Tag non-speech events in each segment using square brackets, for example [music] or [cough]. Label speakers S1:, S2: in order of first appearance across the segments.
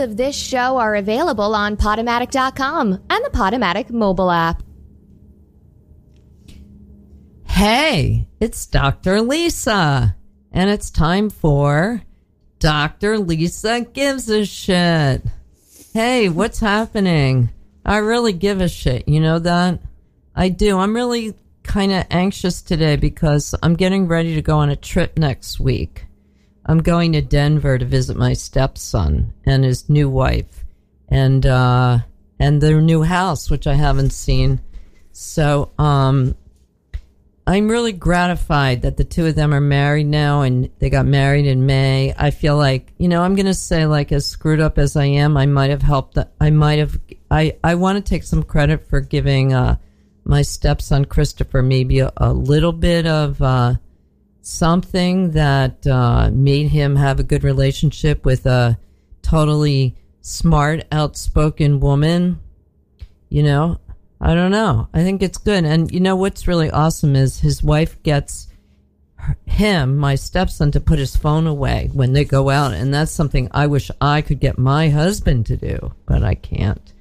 S1: Of this show are available on Podomatic.com and the Podomatic mobile app.
S2: Hey, it's Dr. Lisa, and it's time for Dr. Lisa Gives a Shit. Hey, what's happening? I really give a shit. You know that? I do. I'm really kind of anxious today because I'm getting ready to go on a trip next week. I'm going to Denver to visit my stepson and his new wife and uh and their new house which I haven't seen. So, um I'm really gratified that the two of them are married now and they got married in May. I feel like, you know, I'm going to say like as screwed up as I am, I might have helped I might have I I want to take some credit for giving uh my stepson Christopher maybe a, a little bit of uh something that uh made him have a good relationship with a totally smart, outspoken woman. You know, I don't know. I think it's good. And you know what's really awesome is his wife gets him, my stepson, to put his phone away when they go out. And that's something I wish I could get my husband to do, but I can't.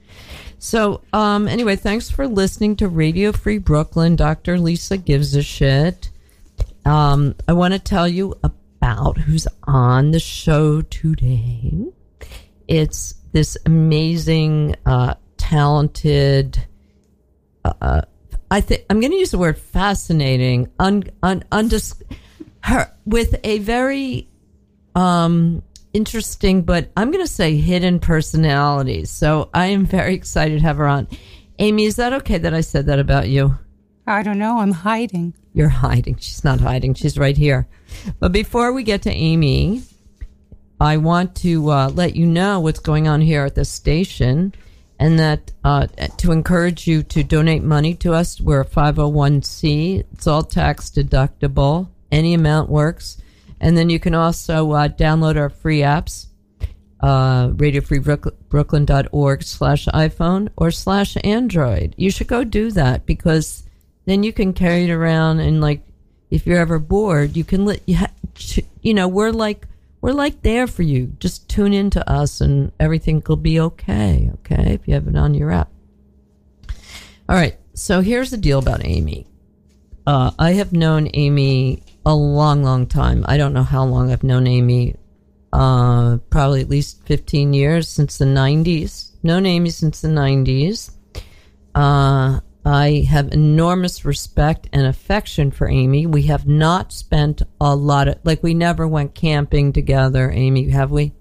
S2: So, um, anyway, thanks for listening to Radio Free Brooklyn. Dr. Lisa gives a shit. Um, I want to tell you about who's on the show today. It's this amazing, uh, talented, uh, I think I'm going to use the word fascinating, un, un, undis, her with a very um, interesting, but I'm going to say hidden personality. So I am very excited to have her on. Amy, is that okay that I said that about you?
S3: I don't know. I'm hiding.
S2: You're hiding. She's not hiding. She's right here. But before we get to Amy, I want to uh, let you know what's going on here at the station and that uh, to encourage you to donate money to us. We're a 501c. It's all tax deductible. Any amount works. And then you can also uh, download our free apps, uh, radiofreebrooklyn.org slash iPhone or slash Android. You should go do that because then you can carry it around and like, if you're ever bored, you can let, you, ha- you know, we're like, we're like there for you. Just tune in to us and everything will be okay. Okay. If you have it on your app. All right. So here's the deal about Amy. Uh, I have known Amy a long, long time. I don't know how long I've known Amy. Uh, probably at least 15 years since the 90s. Known Amy since the 90s. Uh, I have enormous respect and affection for Amy. We have not spent a lot of, like, we never went camping together, Amy, have we?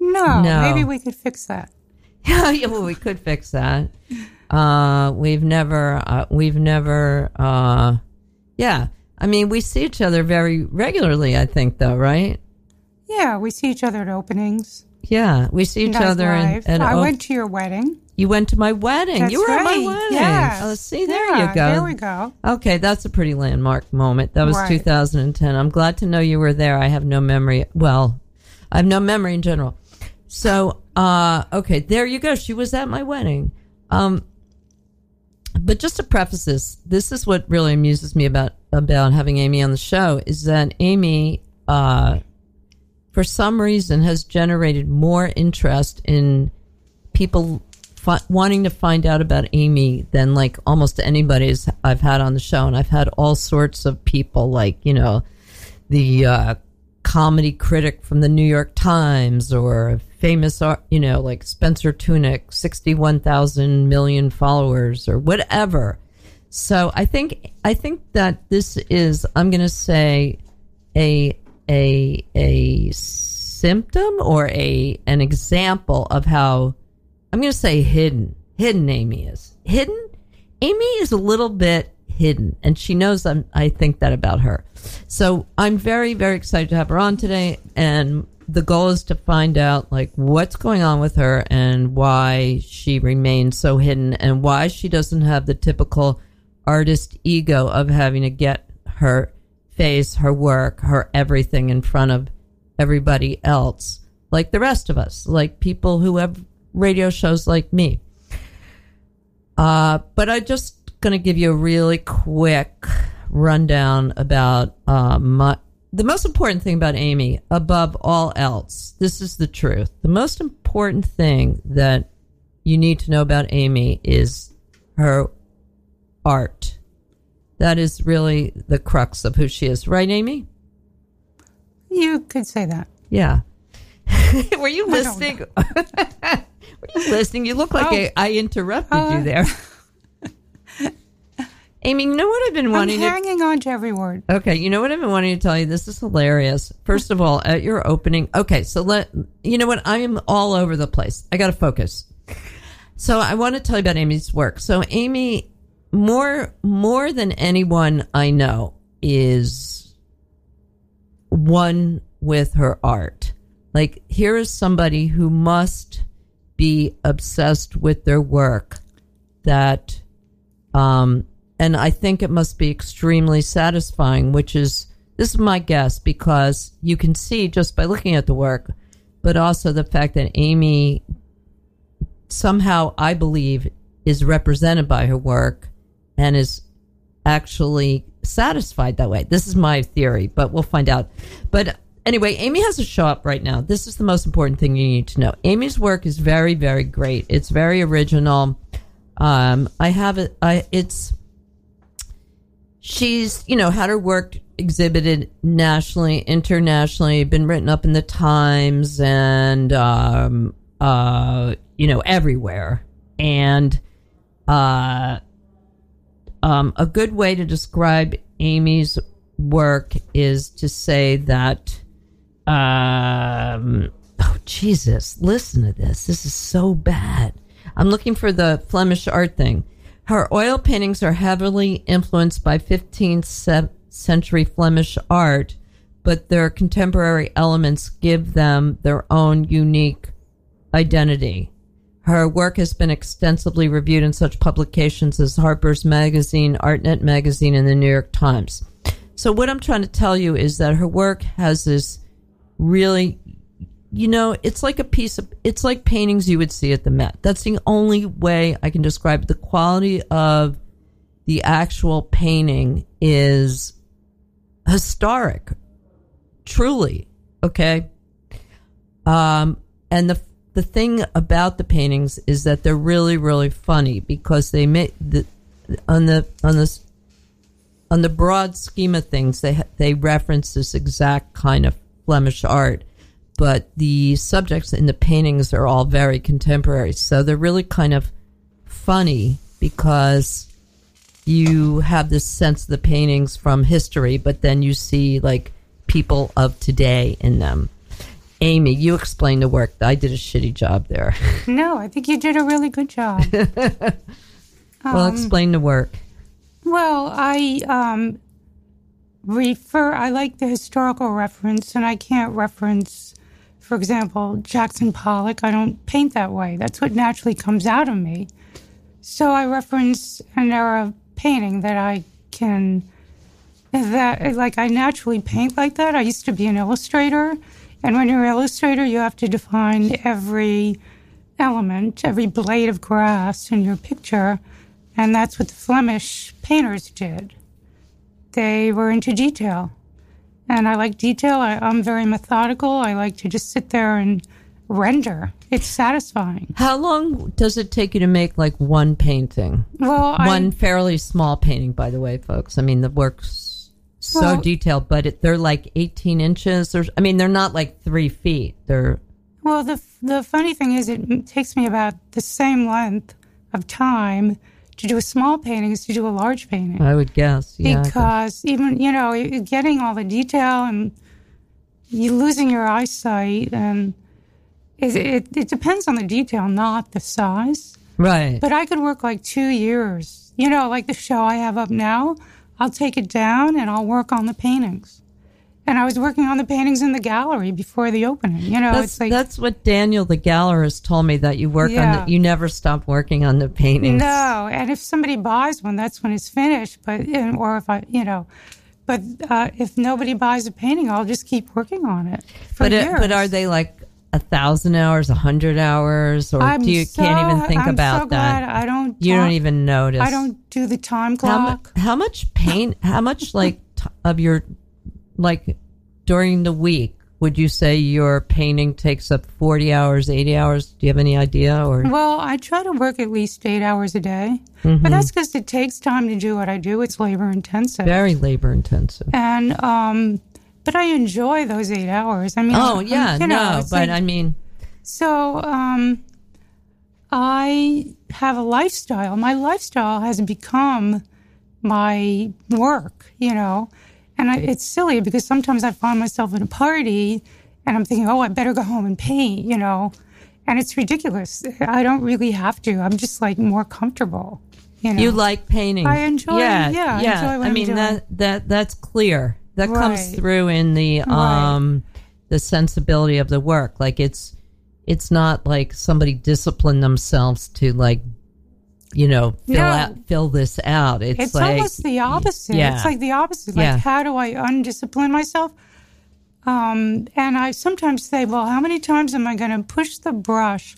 S3: No,
S2: No.
S3: maybe we could fix that. [laughs]
S2: Yeah, yeah, well, we could fix that. Uh, we've never, uh, we've never, uh, yeah. I mean, we see each other very regularly, I think, though, right?
S3: Yeah, we see each other at openings.
S2: Yeah, we see each other. And, and
S3: I went to your wedding.
S2: You went to my wedding.
S3: That's
S2: you were at my wedding.
S3: Yes.
S2: Oh, see, there
S3: Yeah,
S2: you go.
S3: There we go.
S2: Okay, that's a pretty landmark moment. That was
S3: Right.
S2: 2010. I'm glad to know you were there. I have no memory. Well, I have no memory in general. So, uh, okay, there you go. She was at my wedding. Um, but just to preface this, this is what really amuses me about about having Amy on the show is that Amy, uh, for some reason, has generated more interest in people fi- wanting to find out about Amy than like almost anybody's I've had on the show, and I've had all sorts of people like you know the uh, comedy critic from the New York Times or famous you know like Spencer Tunick, sixty one thousand million followers or whatever. So I think I think that this is I'm going to say a a a symptom or a an example of how I'm going to say hidden. Hidden Amy is. Hidden? Amy is a little bit hidden and she knows I'm, I think that about her. So I'm very, very excited to have her on today. And the goal is to find out like what's going on with her and why she remains so hidden and why she doesn't have the typical artist ego of having to get her face, her work, her everything in front of everybody else, like the rest of us, like people who have radio shows like me. Uh, but I'm just going to give you a really quick rundown about uh, my the most important thing about Amy, above all else, this is the truth. The most important thing that you need to know about Amy is her art. That is really the crux of who she is, right, Amy?
S3: You could say that.
S2: Yeah. [laughs] Were you listening? [laughs] Listening? You look like
S3: Oh.
S2: I, I interrupted
S3: Uh,
S2: you there. [laughs] Amy, you know what I've been
S3: I'm
S2: wanting to
S3: hanging on to every word.
S2: Okay, you know what I've been wanting to tell you? This is hilarious. First of all, at your opening, okay, so let you know what I am all over the place. I got to focus. So I want to tell you about Amy's work. So Amy, more more than anyone I know, is one with her art. Like here is somebody who must be obsessed with their work. That um, and I think it must be extremely satisfying, which is this is my guess because you can see just by looking at the work, but also the fact that Amy somehow I believe is represented by her work and is actually satisfied that way. This is my theory, but we'll find out. But anyway, Amy has a show up right now. This is the most important thing you need to know. Amy's work is very, very great. It's very original. Um, I have it. I it's she's you know had her work exhibited nationally, internationally, been written up in the Times and um, uh, you know everywhere. And uh, um, a good way to describe Amy's work is to say that. Um, oh Jesus! Listen to this. This is so bad. I'm looking for the Flemish art thing. Her oil paintings are heavily influenced by 15th century Flemish art, but their contemporary elements give them their own unique identity. Her work has been extensively reviewed in such publications as Harper's Magazine, ArtNet Magazine, and the New York Times. So, what I'm trying to tell you is that her work has this really you know, it's like a piece of, it's like paintings you would see at the Met. That's the only way I can describe. The quality of the actual painting is historic, truly. Okay. Um, and the, the thing about the paintings is that they're really, really funny because they make the, on the, on this, on the broad scheme of things, they, they reference this exact kind of Flemish art but the subjects in the paintings are all very contemporary. So they're really kind of funny because you have this sense of the paintings from history, but then you see like people of today in them. Amy, you explain the work. I did a shitty job there. [laughs]
S3: No, I think you did a really good job. [laughs]
S2: well, explain the work.
S3: Well, I um, refer, I like the historical reference, and I can't reference, for example, Jackson Pollock. I don't paint that way. That's what naturally comes out of me. So I reference an era of painting that I can, that, like, I naturally paint like that. I used to be an illustrator, and when you're an illustrator, you have to define every element, every blade of grass in your picture. And that's what the Flemish painters did. They were into detail. And I like detail. I, I'm very methodical. I like to just sit there and render. It's satisfying.
S2: How long does it take you to make like one painting?
S3: Well,
S2: one
S3: I,
S2: fairly small painting, by the way, folks. I mean, the work's so
S3: Well-
S2: detailed, but it, they're like 18 inches. Or, I mean, they're not like three feet. They're
S3: well, the, the funny thing is, it takes me about the same length of time to do a small painting as to do a large painting.
S2: I would guess, yeah.
S3: because even you know getting all the detail and you losing your eyesight and it, it, it depends on the detail not the size
S2: right.
S3: but i could work like two years you know like the show i have up now i'll take it down and i'll work on the paintings and i was working on the paintings in the gallery before the opening you know
S2: that's,
S3: it's like
S2: that's what Daniel, the gallerist, told me that you work
S3: Yeah.
S2: on the, you never stop working on the paintings.
S3: No, and if somebody buys one, that's when it's finished. But or if I, you know, but uh, if nobody buys a painting, I'll just keep working on it for
S2: but, it, but are they like a thousand hours, a hundred hours, or
S3: I'm
S2: do you
S3: so,
S2: can't even think
S3: I'm
S2: about
S3: so glad
S2: that?
S3: I don't.
S2: You don't even notice.
S3: I don't do the time
S2: How, mu-
S3: clock.
S2: how much paint? How much like t- of your like during the week, would you say your painting takes up 40 hours, 80 hours? Do you have any idea? Or
S3: Well, I try to work at least eight hours a day,
S2: Mm-hmm.
S3: but that's because it takes time to do what I do. It's labor intensive.
S2: very labor intensive?
S3: and um, but I enjoy those eight hours. I mean,
S2: Oh, yeah,
S3: you know,
S2: no, but
S3: like-
S2: I mean,
S3: So, um, I have a lifestyle. My lifestyle has become my work, you know, and I, it's silly because sometimes I find myself at a party and I'm thinking, oh, I better go home and paint, you know, and it's ridiculous. I don't really have to. I'm just like more comfortable, you know.
S2: you like painting.
S3: I enjoy-
S2: Yeah,
S3: yeah, I
S2: yeah.
S3: enjoy what
S2: I
S3: I'm
S2: mean that that that's clear. That comes through in the um the sensibility of the work. Like it's it's not like somebody disciplined themselves to like you know fill
S3: No.
S2: out fill this out. It's,
S3: It's
S2: like
S3: almost the opposite.
S2: yeah.
S3: It's like the opposite. Like,
S2: Yeah.
S3: how do I undiscipline myself? Um, and I sometimes say, well, how many times am I going to push the brush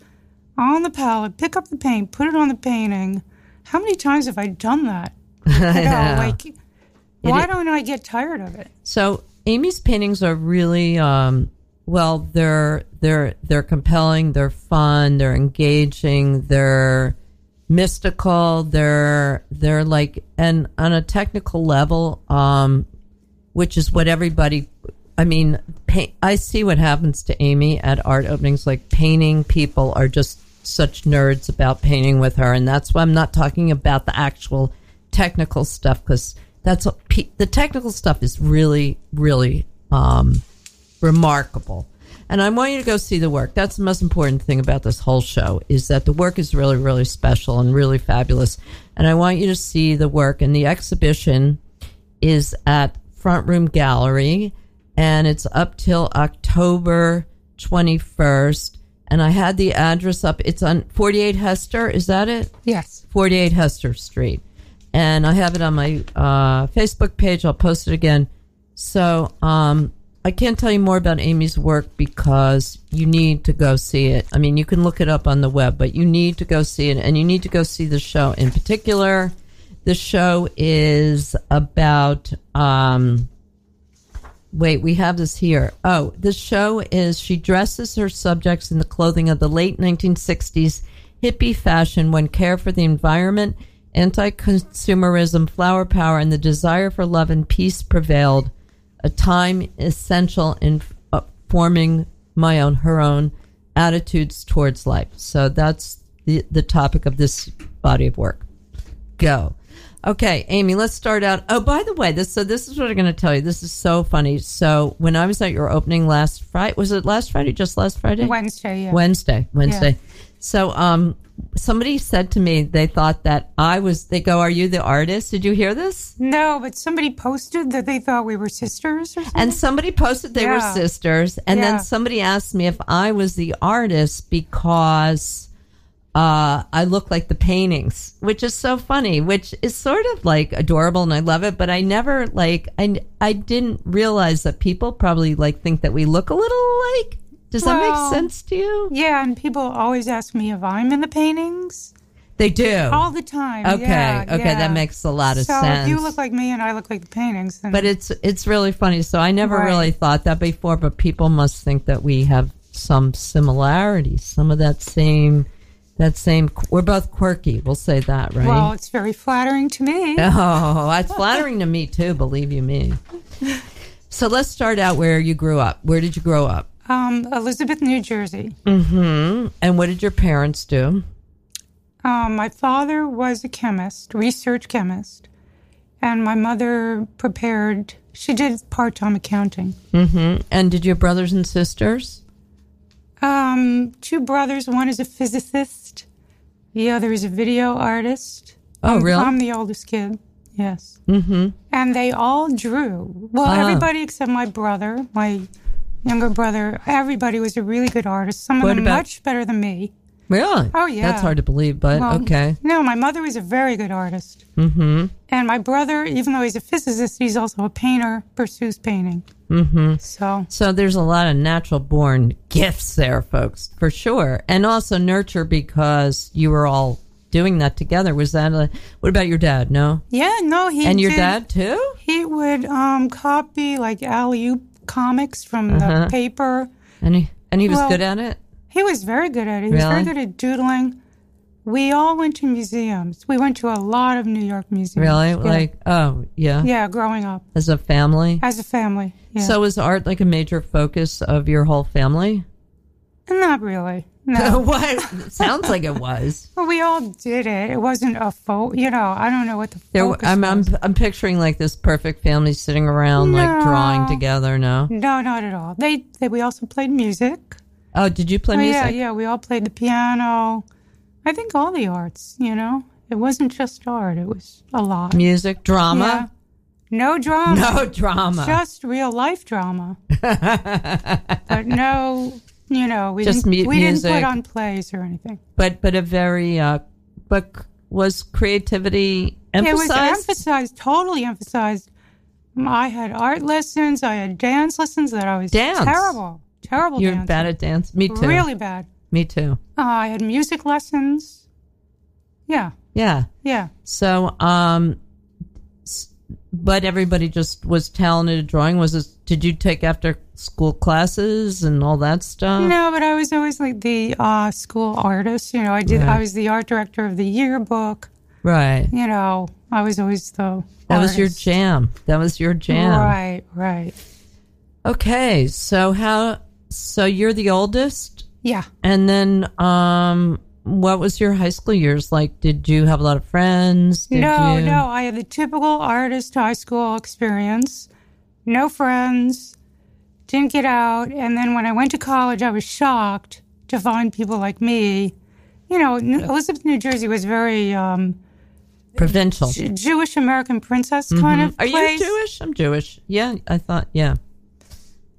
S3: on the palette, pick up the paint, put it on the painting? How many times have I done that? [laughs] You know, like, why
S2: i-
S3: don't I get tired of it?
S2: So Amy's paintings are really um well they're they're they're compelling, they're fun, they're engaging, they're mystical, they're they're like and on a technical level um which is what everybody I mean paint, I see what happens to Amy at art openings. Like painting people are just such nerds about painting with her. And that's why I'm not talking about the actual technical stuff because that's what the technical stuff is really really um, remarkable and i want you to go see the work that's the most important thing about this whole show is that the work is really really special and really fabulous and i want you to see the work and the exhibition is at front room gallery and it's up till october 21st and i had the address up it's on 48 hester is that it
S3: Yes.
S2: 48 Hester Street. And I have it on my uh, Facebook page. I'll post it again. So um, I can't tell you more about Amy's work because you need to go see it. I mean, you can look it up on the web, but you need to go see it. And you need to go see the show in particular. The show is about. Um, Wait, we have this here. Oh, the show is she dresses her subjects in the clothing of the late 1960s hippie fashion when care for the environment, anti consumerism, flower power, and the desire for love and peace prevailed. A time essential in uh, forming my own, her own attitudes towards life. So that's the, the topic of this body of work. Go. Okay, Amy, let's start out. Oh, by the way, this so this is what I'm going to tell you. This is so funny. So when I was at your opening last Friday, was it last Friday? Just last Friday?
S3: Wednesday, yeah.
S2: Wednesday. Wednesday. So um, somebody said to me they thought that I was. They go, "Are you the artist?" Did you hear this?
S3: no, but somebody posted that they thought we were sisters or something.
S2: And somebody posted they were sisters, and
S3: Yeah.
S2: then somebody asked me if I was the artist because uh, I look like the paintings, which is so funny, which is sort of like adorable, and I love it. But I never like I I didn't realize that people probably like think that we look a little alike. Does that make sense to you?
S3: yeah, and people always ask me if I'm in the paintings
S2: They do.
S3: all the time.
S2: Okay,
S3: Yeah,
S2: okay,
S3: yeah.
S2: that makes a lot of
S3: so
S2: sense.
S3: if you look like me and I look like the paintings,
S2: but it's it's really funny. So I never
S3: Right.
S2: really thought that before, but people must think that we have some similarities, some of that same that same. We're both quirky. We'll say that, right?
S3: well, it's very flattering to me.
S2: oh, [laughs] it's flattering to me too. Believe you me. So let's start out where you grew up. Where did you grow up?
S3: Um, Elizabeth, New Jersey.
S2: Mm-hmm. And what did your parents do?
S3: Um, my father was a chemist, research chemist, and my mother prepared. She did part-time accounting.
S2: Mm-hmm. And did your brothers and sisters?
S3: Um, two brothers. One is a physicist. The other is a video artist.
S2: Oh,
S3: I'm,
S2: really?
S3: I'm the oldest kid. Yes.
S2: Mm-hmm.
S3: And they all drew. Well,
S2: Ah.
S3: everybody except my brother, my younger brother. Everybody was a really good artist. Some of
S2: What
S3: them
S2: about-
S3: much better than me.
S2: Really?
S3: Oh, yeah.
S2: That's hard to believe, but
S3: Well,
S2: okay.
S3: No, my mother was a very good artist.
S2: Mm-hmm.
S3: And my brother, even though he's a physicist, he's also a painter, pursues painting.
S2: Mm-hmm.
S3: So,
S2: So there's a lot of natural born gifts there, folks, for sure. And also nurture because you were all doing that together. Was that a, what about your dad? No?
S3: yeah, no, he
S2: and your
S3: did-
S2: dad too?
S3: He would um, copy like alley oop comics from
S2: Uh-huh.
S3: the paper.
S2: And he and he was
S3: Well,
S2: good at it.
S3: He was very good at it. He was very good at doodling. We all went to museums. We went to a lot of New York museums.
S2: Really?
S3: Yeah.
S2: Like oh yeah.
S3: yeah, growing up
S2: As a family.
S3: as a family. Yeah.
S2: So is art like a major focus of your whole family?
S3: not really. No. [laughs]
S2: what? Sounds like it was. [laughs]
S3: well, we all did it. It wasn't a fo You know, I don't know what the
S2: There,
S3: focus
S2: I'm, I'm. I'm picturing like this perfect family sitting around like drawing together. No.
S3: No, not at all. They, they we also played music.
S2: Oh, did you play
S3: Oh,
S2: music?
S3: yeah, yeah. We all played the piano. I think all the arts. You know, it wasn't just art. It was a lot.
S2: Music,
S3: Yeah.
S2: drama.
S3: No drama.
S2: No [laughs] drama.
S3: Just real life drama. but no, you know, we
S2: Just
S3: didn't
S2: mu-
S3: we didn't put on plays or anything.
S2: but but a very uh, but was creativity emphasized?
S3: It was
S2: emphasized?
S3: emphasized, totally emphasized. I had art lessons. I had dance lessons that I was
S2: Dance?
S3: terrible, terrible.
S2: You're
S3: dancer.
S2: bad at dance. Me too.
S3: really bad.
S2: Me too.
S3: Uh, I had music lessons. Yeah,
S2: Yeah.
S3: yeah.
S2: So, um, but everybody just was talented at drawing. Was this, did you take after school classes and all that stuff?
S3: No, but I was always like the uh, school artist. You know, I did. I was the art director of the yearbook.
S2: Right.
S3: You know, I was always the.
S2: That was your jam. That was your jam.
S3: Right, right.
S2: Okay. So how, so you're the oldest
S3: Yeah.
S2: and then, um, what was your high school years like? Did you have a lot of friends? Did
S3: no,
S2: you?
S3: no. I had the typical artist high school experience. No friends. Didn't get out. And then when I went to college, I was shocked to find people like me. You know, Elizabeth, New Jersey was very um,
S2: Provincial.
S3: J- Jewish American princess kind of
S2: Mm-hmm. Are
S3: place.
S2: you Jewish? I'm Jewish. Yeah, I thought, yeah.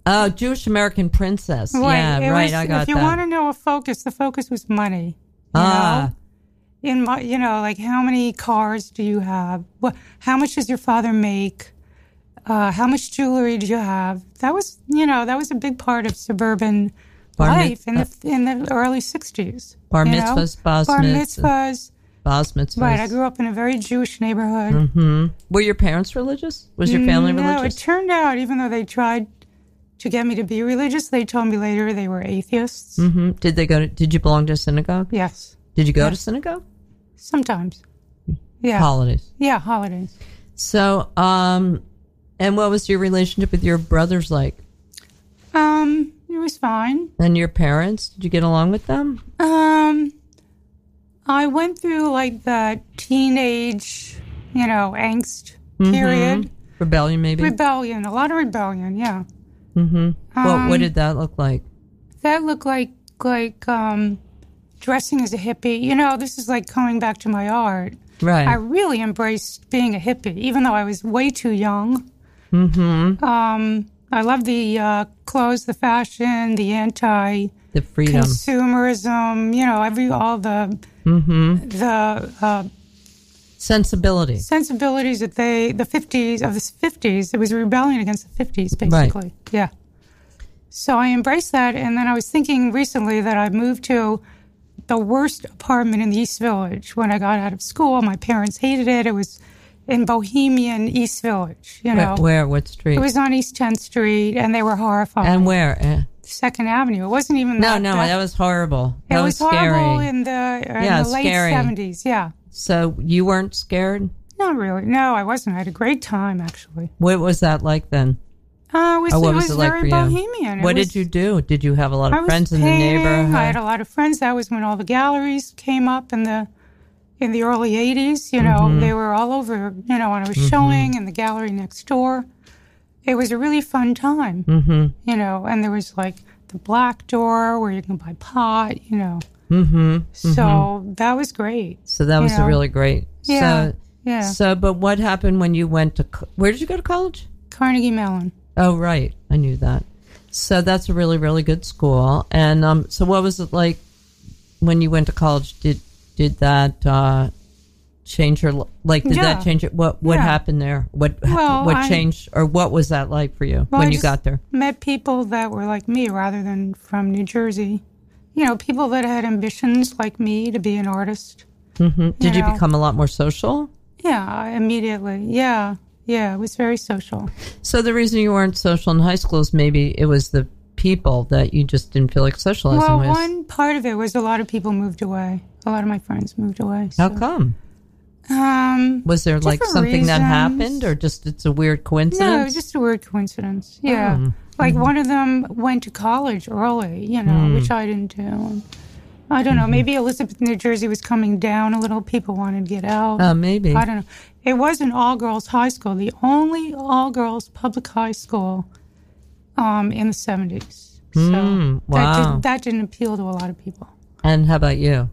S2: Oh, Jewish American princess.
S3: Right.
S2: Yeah,
S3: it
S2: right.
S3: was-
S2: I got that.
S3: If you
S2: that.
S3: want to know a focus, the focus was money.
S2: Ah,
S3: know? in my, you know, like how many cars do you have? What, how much does your father make? Uh, how much jewelry do you have? That was, you know, that was a big part of suburban
S2: Bar
S3: life
S2: mitzvah.
S3: in the in the early '60s.
S2: Bar
S3: you know?
S2: mitzvahs, bas
S3: bar
S2: mitzvahs. Bas mitzvahs.
S3: Right, I grew up in a very Jewish neighborhood.
S2: hmm Were your parents religious? Was your family
S3: no,
S2: religious? No.
S3: It turned out, even though they tried to get me to be religious, they told me later they were atheists.
S2: hmm Did they go to? Did you belong to a synagogue?
S3: Yes,
S2: Did you go to synagogue?
S3: sometimes. Yeah,
S2: Holidays.
S3: yeah, holidays.
S2: So, um, and what was your relationship with your brothers like?
S3: Um, it was fine.
S2: And your parents? Did you get along with them?
S3: Um, I went through like that teenage, you know, angst
S2: Mm-hmm.
S3: period,
S2: Rebellion, maybe.
S3: rebellion, a lot of rebellion. Yeah,
S2: mm-hmm. what
S3: Um,
S2: What did that look like?
S3: that looked like like um, dressing as a hippie. You know, this is like coming back to my art.
S2: Right.
S3: I really embraced being a hippie, even though I was way too young. Mm-hmm. Um, I love the uh, clothes, the fashion, the anti
S2: the freedom.
S3: consumerism. You know, every all the
S2: mm-hmm.
S3: the uh,
S2: Sensibility.
S3: sensibilities that they the fifties of the fifties. It was a rebellion against the fifties, basically. Yeah. So I embraced that, and then I was thinking recently that I moved to the worst apartment in the East Village when I got out of school. My parents hated it. It was in Bohemian East Village. You know,
S2: Where, where? What street?
S3: it was on East 10th Street, and they were horrified.
S2: and where? Eh.
S3: Second Avenue. It wasn't even
S2: No,
S3: that,
S2: no,
S3: that,
S2: that was horrible.
S3: it
S2: That
S3: was,
S2: was,
S3: horrible in the, in
S2: Yeah,
S3: the late
S2: scary.
S3: 70s. Yeah.
S2: so you weren't scared?
S3: Not really. No, I wasn't. I had a great time, actually.
S2: What was that like then?
S3: Uh, it was,
S2: Or what
S3: it
S2: was
S3: was
S2: it like
S3: very bohemian. It
S2: what
S3: was-
S2: did you do? Did you have a lot of friends in the neighborhood?
S3: I had a lot of friends. That was when all the galleries came up and the in the early '80s. You know,
S2: Mm-hmm.
S3: they were all over. You know, when I was showing in the gallery next door, it was a really fun time.
S2: mm-hmm.
S3: You know, and there was like the black door where you can buy pot. You know,
S2: Mm-hmm.
S3: so that was great.
S2: So that was a
S3: know?
S2: really great.
S3: Yeah,
S2: So,
S3: yeah.
S2: so, but what happened when you went to, where did you go to college?
S3: Carnegie Mellon.
S2: Oh, right. I knew that. So that's a really, really good school. And um, so what was it like when you went to college? Did did that uh, change your like? Did
S3: Yeah.
S2: that change it? What what
S3: Yeah.
S2: happened there? What
S3: Well,
S2: what
S3: I-
S2: changed or what was that like for you
S3: Well,
S2: when
S3: I
S2: you got there?
S3: Met people that were like me rather than from New Jersey. You know, people that had ambitions like me to be an artist.
S2: hmm Did you
S3: know.
S2: become a lot more social?
S3: Yeah, immediately. Yeah, Yeah, it was very social.
S2: So the reason you weren't social in high school is maybe it was the people that you just didn't feel like socializing
S3: Well,
S2: with.
S3: one part of it was a lot of people moved away. A lot of my friends moved away.
S2: How come?
S3: Um,
S2: Was there like something that happened, or just it's a weird coincidence?
S3: no, it was just a weird coincidence. Yeah.
S2: Oh.
S3: Like one of them went to college early, you know,
S2: Hmm.
S3: which I didn't do. I don't know. Maybe Elizabeth, New Jersey was coming down a little. People wanted to get out.
S2: Uh, maybe.
S3: I don't know. It was an all girls high school, the only all girls public high school um, in the 70s. So
S2: Mm,
S3: that,
S2: wow.
S3: did, that didn't appeal to a lot of people.
S2: And how about you?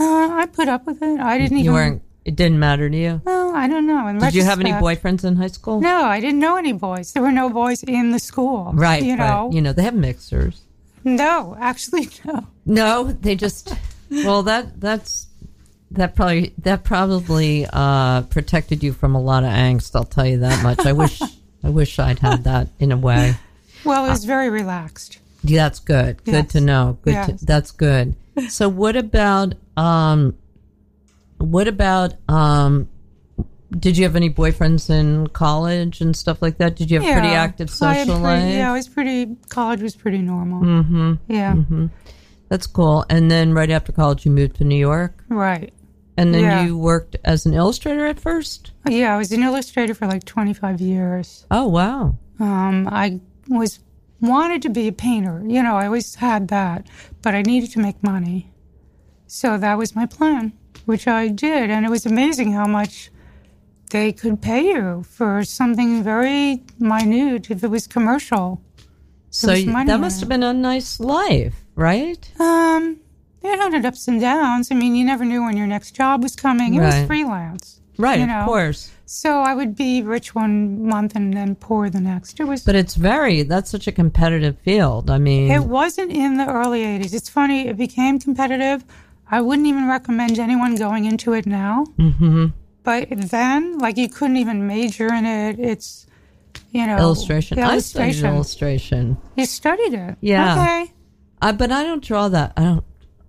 S3: Uh, I put up with it. I didn't
S2: You
S3: even.
S2: weren't. It didn't matter to you.
S3: Well, I don't know. In
S2: Did you have any boyfriends in high school?
S3: No, I didn't know any boys. There were no boys in the school.
S2: Right.
S3: You know.
S2: You know they have mixers.
S3: No, actually, [laughs] no.
S2: No, they just. Well, that that's that probably that probably uh, protected you from a lot of angst. I'll tell you that much. I wish I wish I'd had that in a way. [laughs]
S3: Well, it was very relaxed.
S2: Yeah, that's good. Good
S3: Yes.
S2: to know. Good.
S3: Yes.
S2: To, that's good. [laughs] So what about um, what about um, did you have any boyfriends in college and stuff like that? Did you have pretty active
S3: I
S2: social
S3: pretty-
S2: life?
S3: Yeah, it was pretty. College was pretty normal. Mm-hmm. Yeah.
S2: That's cool. And then right after college, you moved to New York,
S3: Right.
S2: and then
S3: Yeah.
S2: you worked as an illustrator at first.
S3: Yeah, I was an illustrator for like 25 years.
S2: Oh wow!
S3: Um, I was wanted to be a painter. You know, I always had that, but I needed to make money. So that was my plan, which I did, and it was amazing how much they could pay you for something very minute if it was commercial.
S2: So
S3: was
S2: that must have been a nice life, right?
S3: Um, it had ups and downs. I mean, you never knew when your next job was coming. It
S2: Right.
S3: was freelance.
S2: Right,
S3: you
S2: of course.
S3: So I would be rich one month and then poor the next. It was
S2: But it's very that's such a competitive field. I mean,
S3: It wasn't in the early 80s. It's funny, it became competitive. I wouldn't even recommend anyone going into it now. Mm-hmm. But then, like, you couldn't even major in it. It's, you know,
S2: illustration.
S3: the
S2: I studied
S3: illustration.
S2: illustration.
S3: You studied it.
S2: Yeah.
S3: Okay.
S2: I, but I don't draw that. I don't.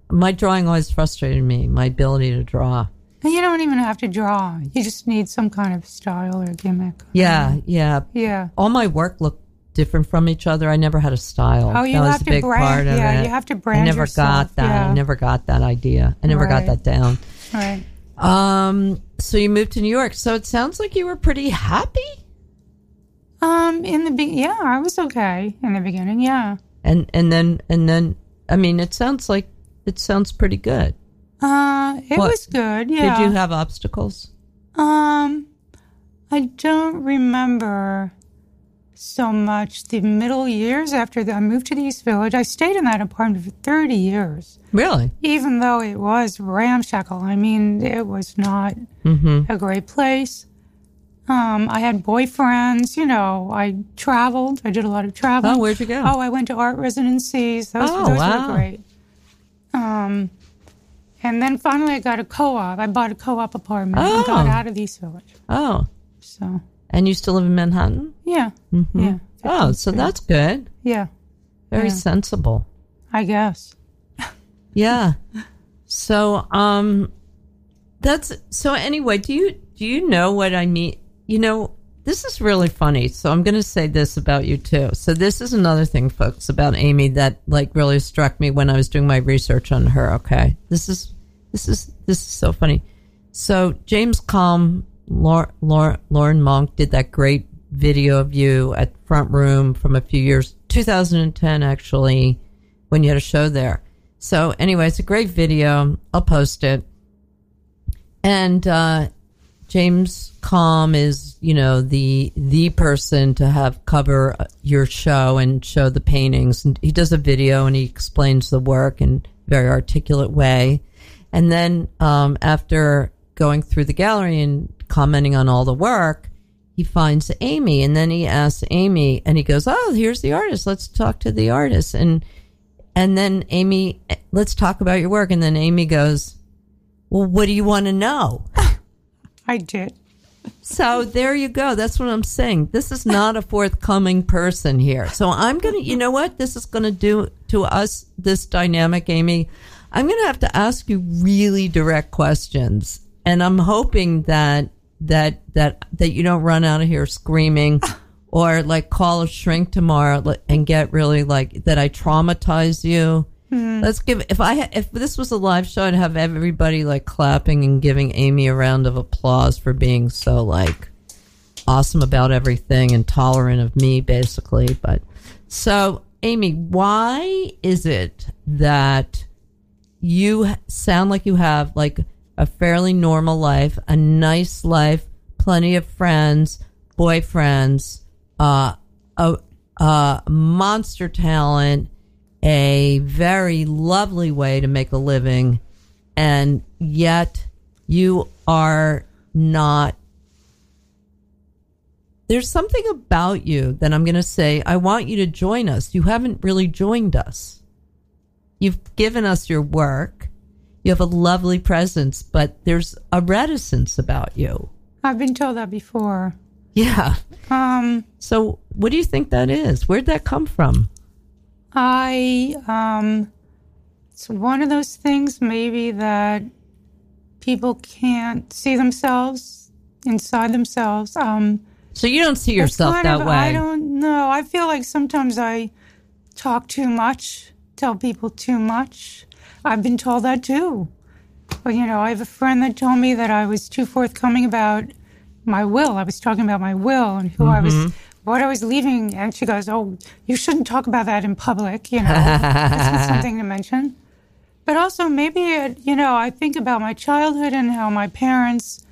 S2: My drawing always frustrated me. My ability to draw.
S3: And you don't even have to draw. You just need some kind of style or gimmick.
S2: Yeah, yeah.
S3: Yeah.
S2: All my work looked different from each other. I never had a style.
S3: Oh, you
S2: that was
S3: have
S2: a
S3: to
S2: big
S3: brand-
S2: part of
S3: yeah,
S2: it.
S3: you have to brand.
S2: I never
S3: yourself,
S2: got that. I never got that idea. I never got that down.
S3: Right.
S2: Um. So you moved to New York. So it sounds like you were pretty happy.
S3: Um, in the be- yeah, I was okay in the beginning. Yeah.
S2: And and then and then I mean, it sounds like it sounds pretty good.
S3: Uh, it
S2: What-
S3: was good. Yeah.
S2: Did you have obstacles?
S3: Um, I don't remember so much the middle years after the, I moved to the East Village. I stayed in that apartment for 30 years,
S2: Really?
S3: even though it was ramshackle. I mean, it was not
S2: Mm-hmm.
S3: a great place. Um, I had boyfriends, you know, I traveled. I did a lot of traveling.
S2: Oh, where'd you go?
S3: Oh, I went to art residencies. Those,
S2: Oh,
S3: those
S2: wow.
S3: were great. Um, and then finally I got a co-op. I bought a co-op apartment and got
S2: Oh.
S3: out of the East Village.
S2: Oh,
S3: So
S2: and you still live in Manhattan?
S3: yeah, yeah,
S2: Oh, so that's good.
S3: yeah.
S2: Very
S3: Yeah.
S2: sensible.
S3: I guess.
S2: Yeah. So, um, that's so. Anyway, do you do you know what I mean? You know, this is really funny. So I'm going to say this about you too. So this is another thing, folks, about Amy that like really struck me when I was doing my research on her. Okay, this is this is this is so funny. So James Kalm, Loren, Loren, Loren Munk did that great video of you at Front Room from a few years, 2010 actually, when you had a show there. So anyway, it's a great video. I'll post it. And uh, James Kalm is, you know, the the person to have cover your show and show the paintings. And he does a video and he explains the work in a very articulate way. And then um, after going through the gallery and commenting on all the work, he finds Amy and then he asks Amy and he goes, "Oh, here's the artist. Let's talk to the artist." And and then Amy, let's talk about your work. And then Amy goes, "Well, what do you want to know?" [laughs]
S3: I did.
S2: So there you go. That's what I'm saying. This is not a forthcoming person here. So I'm going to, you know what this is going to do to us, this dynamic, Amy? I'm going to have to ask you really direct questions. And I'm hoping that that that that you don't run out of here screaming or like call a shrink tomorrow and get really like that I traumatize you. Let's give if I if this was a live show I'd have everybody like clapping and giving Amy a round of applause for being so like awesome about everything and tolerant of me basically but so Amy why is it that you sound like you have like a fairly normal life, a nice life, plenty of friends, boyfriends, uh, a, a monster talent, a very lovely way to make a living, and yet you are not. There's something about you that I'm going to say, I want you to join us. You haven't really joined us. You've given us your work. You have a lovely presence, but there's a reticence about you.
S3: I've been told that before.
S2: Yeah.
S3: Um,
S2: So, what do you think that is? Where'd that come from?
S3: I um, it's one of those things maybe that people can't see themselves inside themselves. Um,
S2: So, you don't see yourself that
S3: of-
S2: way.
S3: I don't know. I feel like sometimes I talk too much, tell people too much. I've been told that too. Well, you know, I have a friend that told me that I was too forthcoming about my will. I was talking about my will and who I was,
S2: Mm-hmm.
S3: What I was leaving. And she goes, Oh, you shouldn't talk about that in public, you know, this is [laughs] something to mention. But also, maybe, it, you know, I think about my childhood and how my parents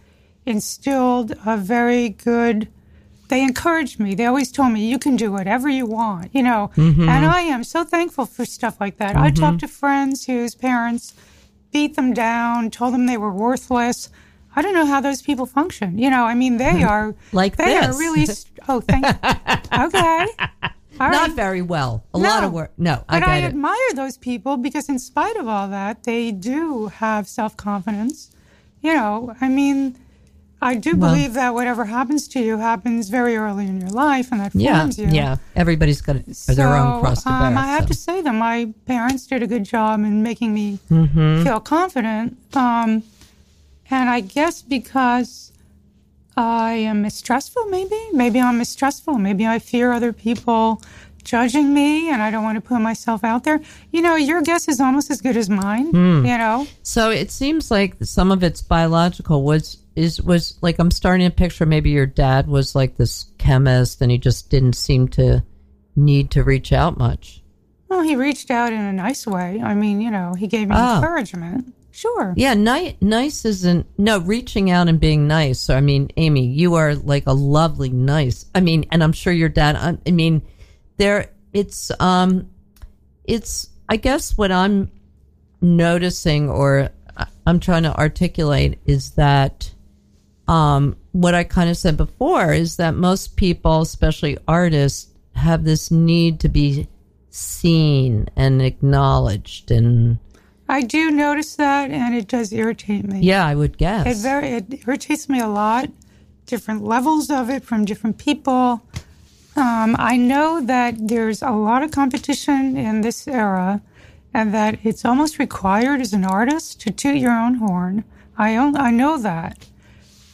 S3: instilled a very good, they encouraged me. They always told me, you can do whatever you want, you know. Mm-hmm. And I am so thankful for stuff like that. I mm-hmm. talk to friends whose parents beat them down, told them they were worthless. I don't know how those people function. You know, I mean, they [laughs] are
S2: Like
S3: they
S2: this.
S3: are really. st- Oh, thank. You. [laughs] Okay, all
S2: Not
S3: right.
S2: very well. A lot of work. No, I
S3: But I,
S2: it.
S3: admire those people because, in spite of all that, they do have self confidence. You know, I mean, I do
S2: Well-
S3: believe that whatever happens to you happens very early in your life, and that
S2: yeah,
S3: forms you.
S2: yeah. Everybody's got their own cross to bear.
S3: um, I have
S2: so.
S3: to say that my parents did a good job in making me
S2: Mm-hmm.
S3: feel confident. Um, and I guess because I am mistrustful, maybe, maybe I'm mistrustful. Maybe I fear other people judging me, and I don't want to put myself out there. You know, your guess is almost as good as mine.
S2: Hmm.
S3: You know,
S2: So it seems like some of it's biological. Was is was like I'm starting to picture maybe your dad was like this chemist and he just didn't seem to need to reach out much.
S3: well, he reached out in a nice way. I mean, you know, he gave me
S2: Oh.
S3: encouragement. Sure.
S2: Yeah, nice nice isn't no reaching out and being nice. I mean, Amy, you are like a lovely nice. I mean, and I'm sure your dad. I, I mean, there it's um, it's I guess what I'm noticing or I'm trying to articulate is that um, what I kind of said before is that most people, especially artists, have this need to be seen and acknowledged and
S3: I do notice that, and it does irritate me.
S2: yeah, I would
S3: It
S2: guess.
S3: very it irritates me a lot. Different levels of it from different people. Um, I know that there's a lot of competition in this era, and that it's almost required as an artist to toot your own horn. I own, I know that,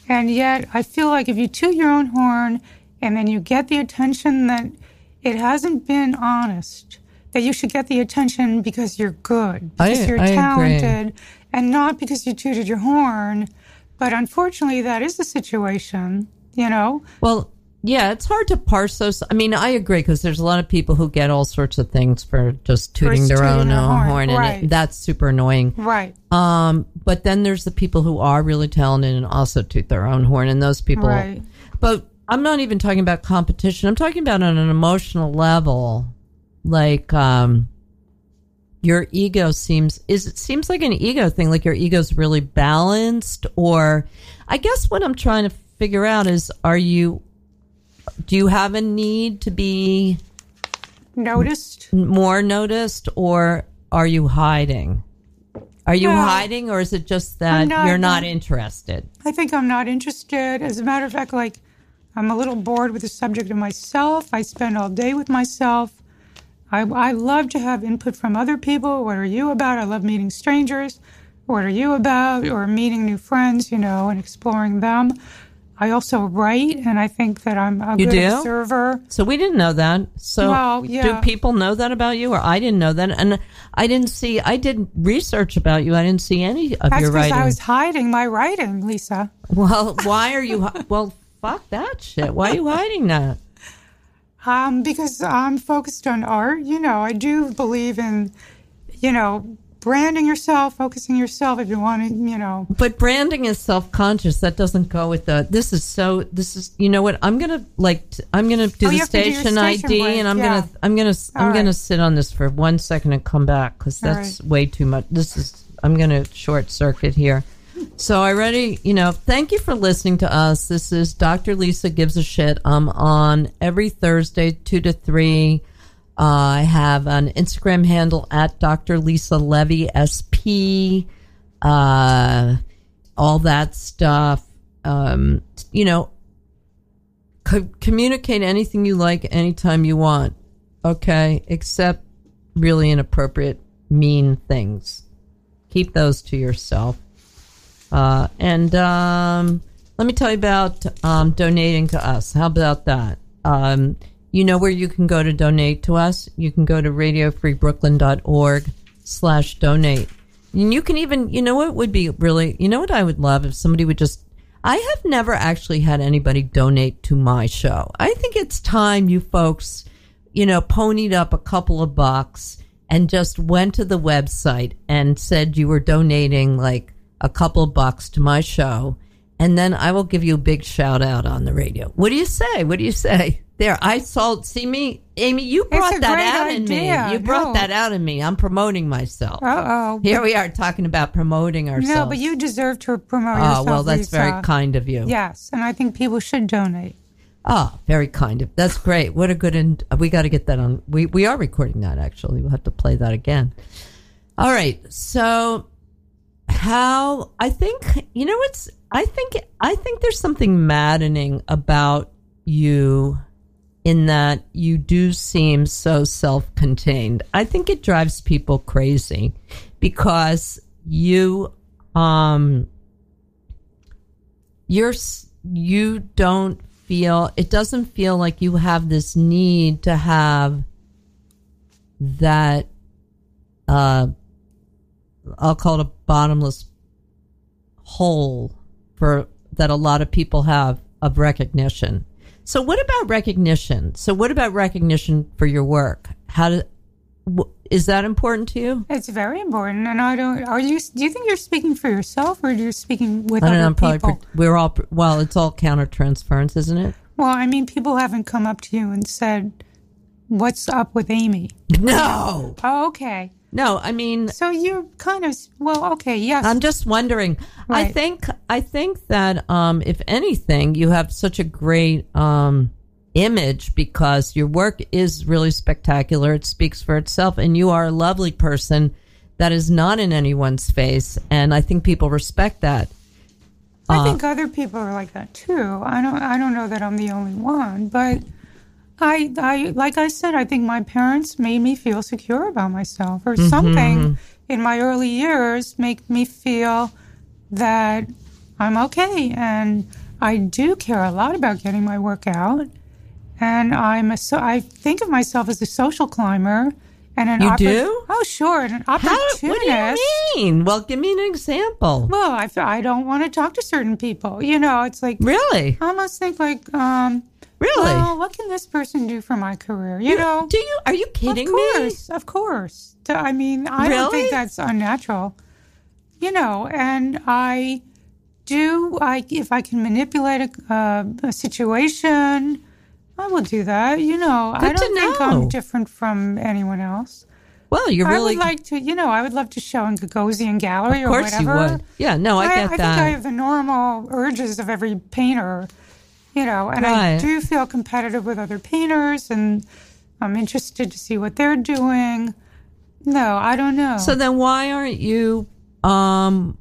S3: and yet I feel like if you toot your own horn and then you get the attention that it hasn't been honest, that you should get the attention because you're good,
S2: I-
S3: because you're
S2: I agree.
S3: talented, and not because you tooted your horn. But unfortunately, that is the situation, you know?
S2: Well, yeah, it's hard to parse those. I mean, I agree because there's a lot of people who get all sorts of things for just tooting their
S3: tooting
S2: own horn,
S3: horn,
S2: and
S3: right.
S2: it, that's super annoying.
S3: Right.
S2: Um, but then there's the people who are really talented and also toot their own horn, and those people.
S3: Right.
S2: But I'm not even talking about competition. I'm talking about on an emotional level, like um, your ego seems is it seems like an ego thing. Like your ego's really balanced, or I guess what I'm trying to figure out is, are you? Do you have a need to be
S3: Noticed?
S2: more noticed, or are you hiding? Are you
S3: No.
S2: hiding, or is it just that
S3: not-
S2: you're not interested?
S3: I think I'm not interested. As a matter of fact, like, I'm a little bored with the subject of myself. I spend all day with myself. I, I love to have input from other people. What are you about? I love meeting strangers. What are you about? Or meeting new friends, you know, and exploring them. I also write, and I think that I'm a
S2: You
S3: good
S2: do?
S3: observer.
S2: So we didn't know that. So
S3: Well, yeah.
S2: do people know that about you, or I didn't know that? And I didn't see. I did research about you. I didn't see any of
S3: That's
S2: your
S3: because
S2: writing.
S3: I was hiding my writing, Lisa.
S2: Well, why are you? Well, fuck that shit. Why are you hiding that?
S3: Um, because I'm focused on art. You know, I do believe in, you know, branding yourself, focusing yourself if you want to, you know.
S2: But branding is self-conscious. That doesn't go with the. This is so. This is. You know what? I'm gonna like. I'm gonna do
S3: Oh,
S2: the
S3: you to do your station,
S2: ID,
S3: voice,
S2: and I'm
S3: yeah.
S2: gonna. I'm gonna. I'm
S3: All
S2: gonna sit on this for one second and come back because that's way too much. This is. I'm gonna short circuit here. So I already, you know, thank you for listening to us. This is Dr. Lisa gives a shit. I'm on every Thursday, two to three. Uh, I have an Instagram handle at Dr. Lisa Levy SP. Uh, all that stuff. Um, you know, co- communicate anything you like anytime you want. Okay, except really inappropriate, mean things. Keep those to yourself. Uh, and um, let me tell you about um, donating to us. How about that? Um, you know where you can go to donate to us? You can go to radiofreebrooklyn.org slash donate. And you can even, you know what would be really, you know what I would love if somebody would just, I have never actually had anybody donate to my show. I think it's time you folks, you know, ponied up a couple of bucks and just went to the website and said you were donating like a couple of bucks to my show. And then I will give you a big shout out on the radio. What do you say? What do you say? There, I saw, see me, Amy, you brought that out in me. You brought
S3: No.
S2: that out in me. I'm promoting myself.
S3: Uh oh.
S2: Here we are talking about promoting ourselves.
S3: No, but you deserve to promote yourself.
S2: Oh, well, that's
S3: Lisa.
S2: very kind of you.
S3: Yes, and I think people should donate.
S2: Oh, very kind of. That's great. What a good. In- we got to get that on. We we are recording that actually. We'll have to play that again. All right. So, how I think you know what's I think I think there's something maddening about you in that you do seem so self-contained. I think it drives people crazy because you um you're you don't feel it doesn't feel like you have this need to have that uh I'll call it a bottomless hole for that a lot of people have of recognition. So what about recognition? So what about recognition for your work? How do wh- is that important to you?
S3: It's very important, and I don't. Are you? Do you think you're speaking for yourself, or you're speaking with
S2: I don't
S3: other
S2: know.
S3: People?
S2: pre- we're all well. It's all countertransference, isn't it?
S3: well, I mean, people haven't come up to you and said, "What's up with Amy?" [laughs]
S2: No,
S3: Oh, okay.
S2: No. I mean,
S3: So you're kind of well, okay, yes.
S2: I'm just wondering. I think I think that um, if anything, you have such a great um, image because your work is really spectacular. It speaks for itself, and you are a lovely person that is not in anyone's face, and I think people respect that.
S3: I
S2: uh,
S3: think other people are like that too. I don't. I don't know that I'm the only one, but I, I, like I said, I think my parents made me feel secure about myself, or
S2: Mm-hmm.
S3: something in my early years make me feel that I'm okay, and I do care a lot about getting my work out. And I'm a, so I think of myself as a social climber, and an
S2: You do?
S3: Oh, sure, and an
S2: How,
S3: opportunist.
S2: what do you mean? Well, give me an example.
S3: Well, I, I don't want to talk to certain people. You know, it's like
S2: Really,
S3: I almost think like, um,
S2: really?
S3: well, what can this person do for my career? You know,
S2: do you? Are you kidding
S3: of
S2: me?
S3: course, of course. I mean, I don't think that's unnatural. You know, and I do. I if I can manipulate a, uh, a situation, I will do that. You know, I
S2: Good to
S3: don't think
S2: know.
S3: I'm different from anyone else.
S2: Well, you're
S3: I
S2: really.
S3: would like to, you know, I would love to show in Gagosian Gallery
S2: of
S3: or
S2: course, you
S3: whatever.
S2: would. Yeah, no, I,
S3: I,
S2: get
S3: I
S2: that.
S3: think I have the normal urges of every painter, you know, and I do feel competitive with other painters, and I'm interested to see what they're doing. No, I don't know.
S2: So then why aren't you um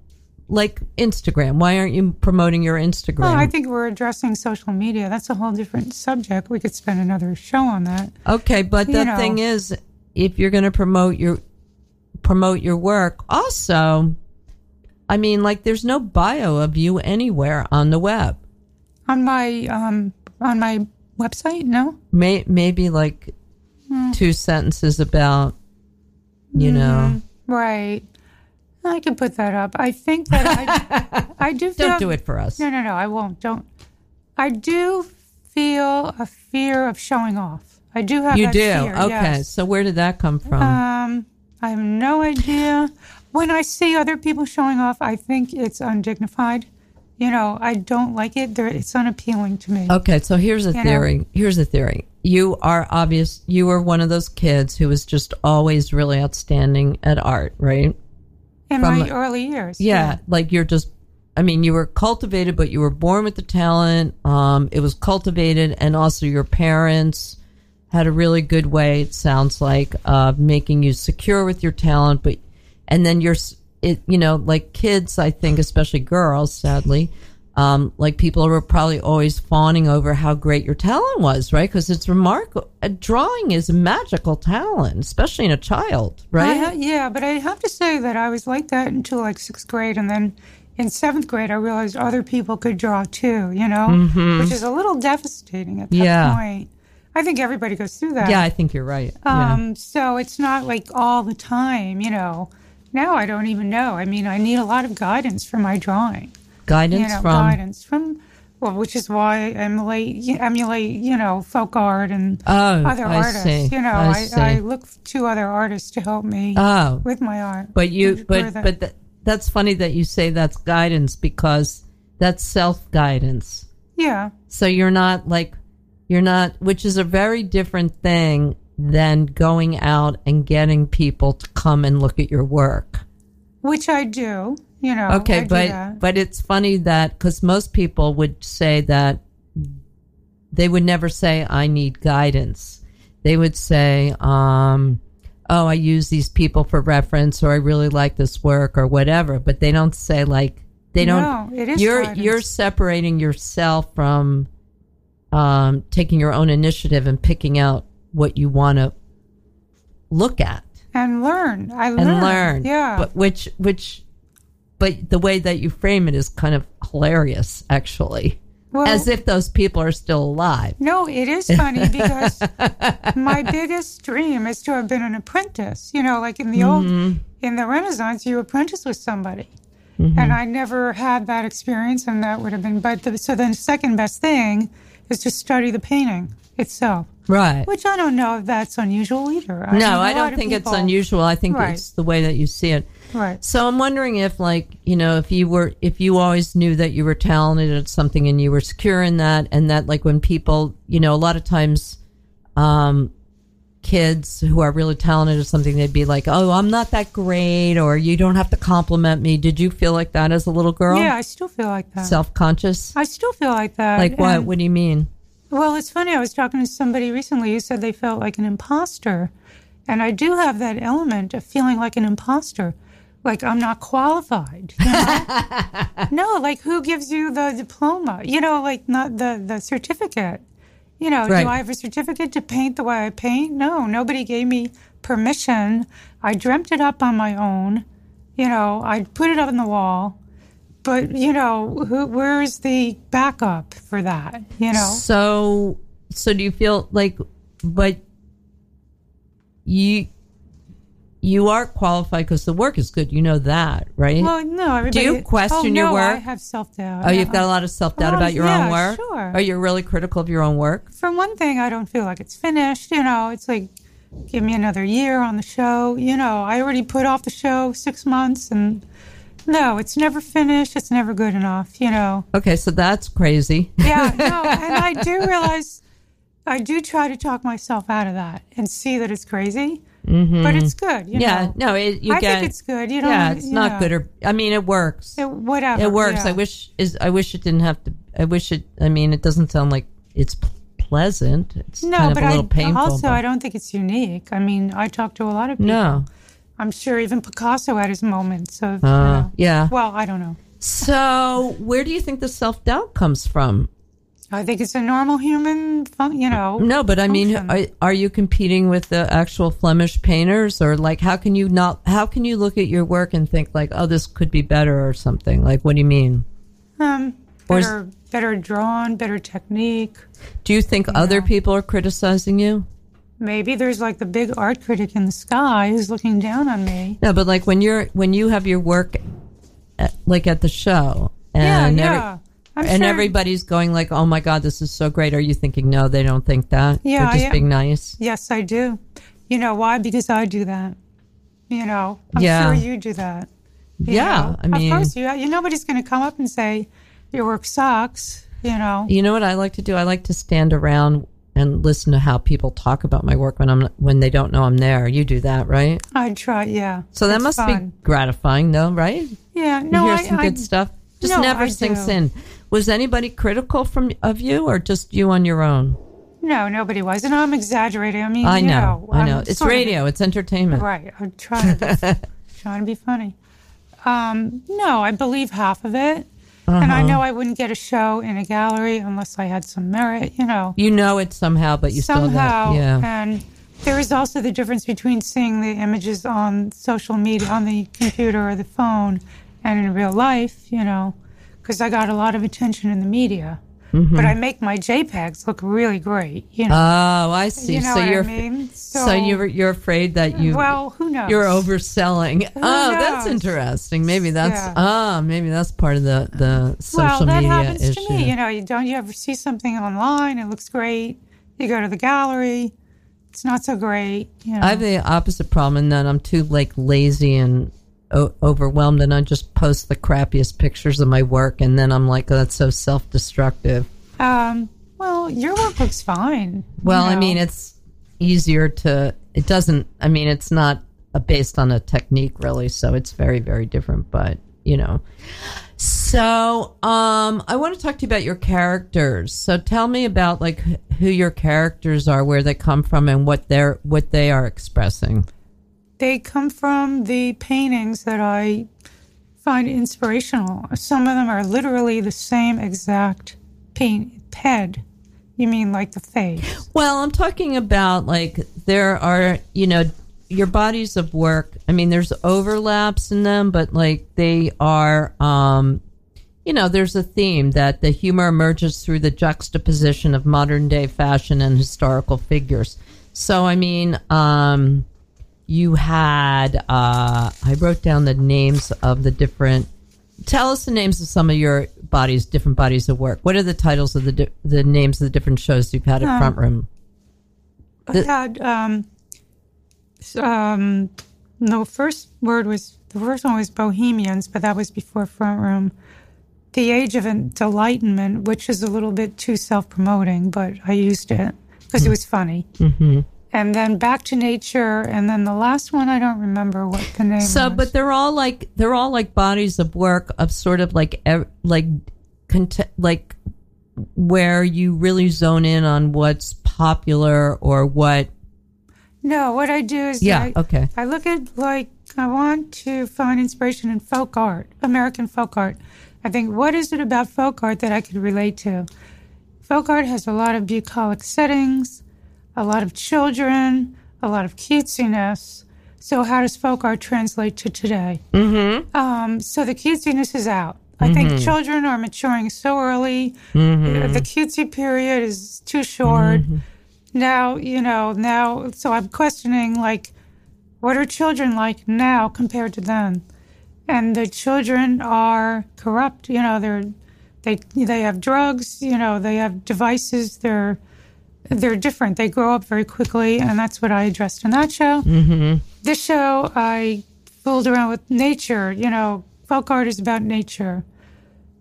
S2: like Instagram? Why aren't you promoting your Instagram?
S3: well, I think we're addressing social media. That's a whole different subject. We could spend another show on that.
S2: okay, but the
S3: know.
S2: thing is if you're going to promote your promote your work, also I mean like there's no bio of you anywhere on the web.
S3: On my um on my website? No.
S2: May, maybe like
S3: Hmm.
S2: two sentences about, you know.
S3: Right. I can put that up. I think that I [laughs] I do feel
S2: Don't do it for us.
S3: No, no, no, I won't. Don't. I do feel a fear of showing off. I do have
S2: You do?
S3: fear,
S2: okay.
S3: yes.
S2: So where did that come from?
S3: Um, I have no idea. When I see other people showing off, I think it's undignified. You know, I don't like it. There, it's unappealing to me.
S2: Okay, so here's a
S3: know?
S2: theory. Here's a theory. You are obvious. You were one of those kids who was just always really outstanding at art, right?
S3: In
S2: from-
S3: my early years.
S2: Yeah, like you're just. I mean, you were cultivated, but you were born with the talent. Um, it was cultivated, and also your parents had a really good way. It sounds like of making you secure with your talent, but and then you're it. You know, like kids, I think, especially girls, sadly. Um, like people were probably always fawning over how great your talent was, right? Because it's remarkable. Uh, drawing is a magical talent, especially in a child, right?
S3: ha- yeah, but I have to say that I was like that until like sixth grade, and then in seventh grade, I realized other people could draw too. You know, which is a little devastating at that
S2: Mm-hmm. Yeah.
S3: point. I think everybody goes through that.
S2: yeah, I think you're right. yeah.
S3: Um, so it's not like all the time, you know. Now I don't even know. I mean, I need a lot of guidance for my drawing.
S2: Guidance
S3: You know,
S2: from
S3: guidance from, well, which is why I emulate, emulate, you know, folk art and
S2: Oh,
S3: other
S2: I
S3: artists.
S2: see.
S3: You know,
S2: I
S3: I. I, look to other artists to help me
S2: Oh,
S3: with my art.
S2: but you, but but th- that's funny that you say that's guidance because that's self guidance.
S3: yeah,
S2: So you're not like you're not, which is a very different thing than going out and getting people to come and look at your work.
S3: which I do. You know,
S2: Okay,
S3: I
S2: but but it's funny that because most people would say that they would never say I need guidance. They would say, um, "Oh, I use these people for reference," or "I really like this work," or whatever. But they don't say like they don't.
S3: No, it is
S2: you're
S3: guidance.
S2: you're separating yourself from um, taking your own initiative and picking out what you want to look at
S3: and learn. I learn.
S2: and learn.
S3: Yeah,
S2: But which which but the way that you frame it is kind of hilarious actually.
S3: well,
S2: As if those people are still alive.
S3: No, it is funny [laughs] because my biggest dream is to have been an apprentice. You know, like in the old, mm-hmm. in the Renaissance, you apprentice with somebody. Mm-hmm. And I never had that experience, and that would have been. But the, so then, the second best thing is to study the painting itself,
S2: Right.
S3: which I don't know if that's unusual either. I
S2: no, I don't think it's unusual. I think
S3: Right.
S2: it's the way that you see it.
S3: Right.
S2: So I'm wondering if like, you know, if you were if you always knew that you were talented at something and you were secure in that and that like when people, you know, a lot of times um kids who are really talented at something they'd be like, "Oh, I'm not that great," or "You don't have to compliment me." Did you feel like that as a little girl?
S3: Yeah, I still feel like that.
S2: Self-conscious?
S3: I still feel like that.
S2: Like what? What do you mean?
S3: Well, it's funny. I was talking to somebody recently who said they felt like an imposter. And I do have that element of feeling like an imposter. Like I'm not qualified. you know? [laughs] no, like who gives you the diploma? You know, like not the, the certificate. You know,
S2: Right.
S3: do I have a certificate to paint the way I paint? No, nobody gave me permission. I dreamt it up on my own. You know, I put it up on the wall. But, you know, who, where's the backup for that? You know?
S2: So, so do you feel like, but you you are qualified because the work is good. You know that, right?
S3: Well, no, everybody.
S2: you oh, question
S3: oh,
S2: your
S3: no, I have self doubt.
S2: oh, you've got a lot of self doubt
S3: Oh,
S2: about your
S3: yeah,
S2: own work.
S3: sure.
S2: Oh, you're really critical of your own work.
S3: For one thing, I don't feel like it's finished. You know, it's like, give me another year on the show. You know, I already put off the show six months, and no, it's never finished. It's never good enough. You know.
S2: Okay, so that's crazy.
S3: Yeah, no, [laughs] and I do realize, I do try to talk myself out of that and see that it's crazy, but it's good. You
S2: Mm-hmm. yeah,
S3: know?
S2: no, it, you
S3: I
S2: get.
S3: think it's good. You know.
S2: yeah, it's not
S3: yeah.
S2: good or. I mean, it works.
S3: It, whatever.
S2: It works.
S3: yeah.
S2: I wish is. I wish it didn't have to. I wish it. I mean, it doesn't sound like it's pleasant. It's
S3: No,
S2: kind of
S3: but
S2: a
S3: I
S2: little painful.
S3: also
S2: but-
S3: I don't think it's unique. I mean, I talk to a lot of people.
S2: no.
S3: I'm sure even Picasso had his moments of.
S2: Uh,
S3: you know,
S2: yeah.
S3: well, I don't know.
S2: So, where do you think the self doubt comes from?
S3: I think it's a normal human, fun, you know.
S2: No, but I mean, are, are you competing with the actual Flemish painters, or like, how can you not? How can you look at your work and think like, oh, this could be better or something? Like, what do you mean?
S3: Um,
S2: Or is-
S3: better, better drawn, better technique.
S2: Do you think other people are criticizing you?
S3: Maybe there's like the big art critic in the sky who's looking down on me.
S2: No, but like when you're when you have your work, at, like at the show,
S3: Yeah,
S2: and
S3: yeah. I'm
S2: and
S3: sure-
S2: everybody's going like, "Oh my god, this is so great." Are you thinking, no, they don't think that?
S3: Yeah,
S2: They're just
S3: yeah.
S2: being nice.
S3: Yes, I do. You know why? Because I do that. You know, I'm
S2: Yeah.
S3: sure you do that. you
S2: Yeah,
S3: know.
S2: I mean-
S3: of course, you. You nobody's going to come up and say your work sucks. You know.
S2: You know what I like to do? I like to stand around and listen to how people talk about my work when I'm when they don't know I'm there. You do that, right?
S3: I try. Yeah.
S2: So that
S3: It's
S2: must
S3: fun.
S2: be gratifying, though, right?
S3: Yeah.
S2: You
S3: No,
S2: hear
S3: I.
S2: some
S3: I
S2: good stuff. Just
S3: no,
S2: never
S3: I
S2: sinks
S3: do.
S2: in. Was anybody critical from of you, or just you on your own?
S3: no, nobody was, and I'm exaggerating. I mean,
S2: I
S3: you
S2: know, I
S3: I'm
S2: know. It's
S3: sort of-
S2: radio. It's entertainment.
S3: Right. I'm trying to be, [laughs] trying to be funny. Um, no, I believe half of it. And
S2: Uh-huh.
S3: I know I wouldn't get a show in a gallery unless I had some merit, you know.
S2: You know it somehow, but you
S3: somehow.
S2: still don't. Yeah.
S3: And there is also the difference between seeing the images on social media, on the computer or the phone, and in real life, you know, because I got a lot of attention in the media.
S2: Mm-hmm.
S3: But I make my JPEGs look really great, you know.
S2: Oh, I see.
S3: you know
S2: so you're
S3: I mean?
S2: so, you're you're afraid that you
S3: well, who knows?
S2: you're overselling. oh, that's interesting. Maybe that's
S3: Yeah.
S2: ah, maybe that's part of the the social
S3: well, that
S2: media
S3: happens
S2: issue.
S3: to me. You know, you don't you ever see something online, it looks great. You go to the gallery, it's not so great. You know.
S2: I have the opposite problem in that I'm too like lazy and o- overwhelmed, and I just post the crappiest pictures of my work, and then I'm like, oh, that's so self-destructive.
S3: um, well, your work looks fine.
S2: Well,
S3: you
S2: I mean, it's easier to. It doesn't. I mean, it's not based on a technique really, so it's very, very different. But you know, so um, I want to talk to you about your characters. So tell me about like who your characters are, where they come from, and what they're what they are expressing.
S3: They come from the paintings that I find inspirational. Some of them are literally the same exact paint head. You mean like the face?
S2: Well, I'm talking about like there are, you know, your bodies of work. I mean, there's overlaps in them, but like they are, um, you know, there's a theme that the humor emerges through the juxtaposition of modern day fashion and historical figures. So, I mean, um, you had, uh, I wrote down the names of the different. Tell us the names of some of your bodies, different bodies of work. What are the titles of the di- the names of the different shows you've had at Front Room?
S3: I had um, um, the first word was the first one was Bohemians, but that was before Front Room. The Age of Enlightenment, which is a little bit too self promoting, but I used it because it was funny. Mm-hmm. And then Back to Nature, and then the last one I don't remember what the name.
S2: So,
S3: was.
S2: but they're all like they're all like bodies of work of sort of like like cont- like where you really zone in on what's popular or what.
S3: No, what I do is
S2: Yeah,
S3: I,
S2: okay.
S3: I look at like I want to find inspiration in folk art, American folk art. I think what is it about folk art that I could relate to? Folk art has a lot of bucolic settings, a lot of children, a lot of cutesiness. So how does folk art translate to today? Mm-hmm. Um, so the cutesiness is out. I think children are maturing so early. The cutesy period is too short now you know now so i'm questioning like what are children like now compared to then and the children are corrupt you know they're they they have drugs you know they have devices they're they're different they grow up very quickly and that's what i addressed in that show mm-hmm. this show i fooled around with nature you know folk art is about nature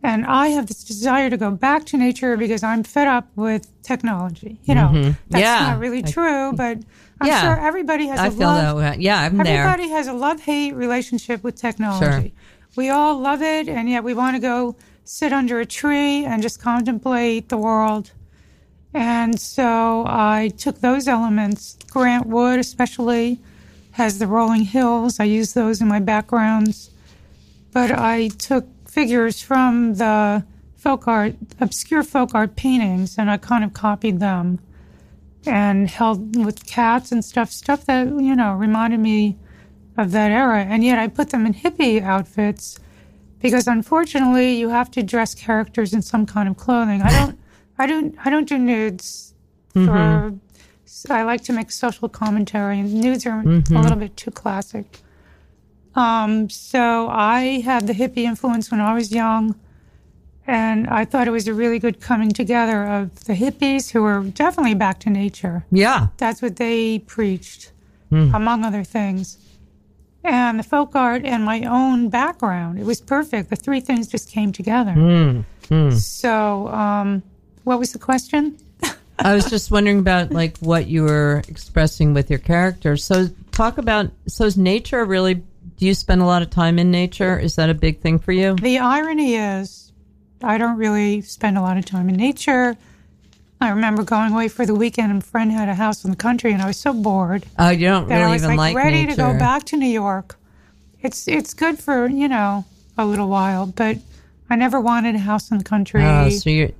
S3: and I have this desire to go back to nature because I'm fed up with technology. You know, that's
S2: Mm-hmm. Yeah.
S3: not really true, but I'm
S2: Yeah.
S3: sure everybody has
S2: I
S3: a
S2: feel
S3: love.
S2: that way. Yeah, I'm there.
S3: Everybody has a love-hate relationship with technology. Sure. We all love it, and yet we want to go sit under a tree and just contemplate the world. And so I took those elements. Grant Wood, especially, has the rolling hills. I use those in my backgrounds. But I took figures from the folk art, obscure folk art paintings, and I kind of copied them and held with cats and stuff, stuff that, you know, reminded me of that era. And yet I put them in hippie outfits because unfortunately you have to dress characters in some kind of clothing. I don't, I don't, I don't do nudes. Mm-hmm. For, I like to make social commentary, and nudes are a mm-hmm. little bit too classic. Um, so I had the hippie influence when I was young, and I thought it was a really good coming together of the hippies who were definitely back to nature.
S2: Yeah.
S3: That's what they preached, mm. among other things. And the folk art and my own background. It was perfect. The three things just came together. Mm. Mm. So, um, what was the question?
S2: I was just wondering about like what you were expressing with your character. So talk about so is nature really do you spend a lot of time in nature? Is that a big thing for you?
S3: The irony is, I don't really spend a lot of time in nature. I remember going away for the weekend, and a friend had a house in the country, and I was so bored
S2: Oh, you don't
S3: that I
S2: really
S3: was
S2: even
S3: like,
S2: like,
S3: ready
S2: nature.
S3: to go back to New York. It's it's good for you know a little while, but I never wanted a house in the country.
S2: Oh, so you're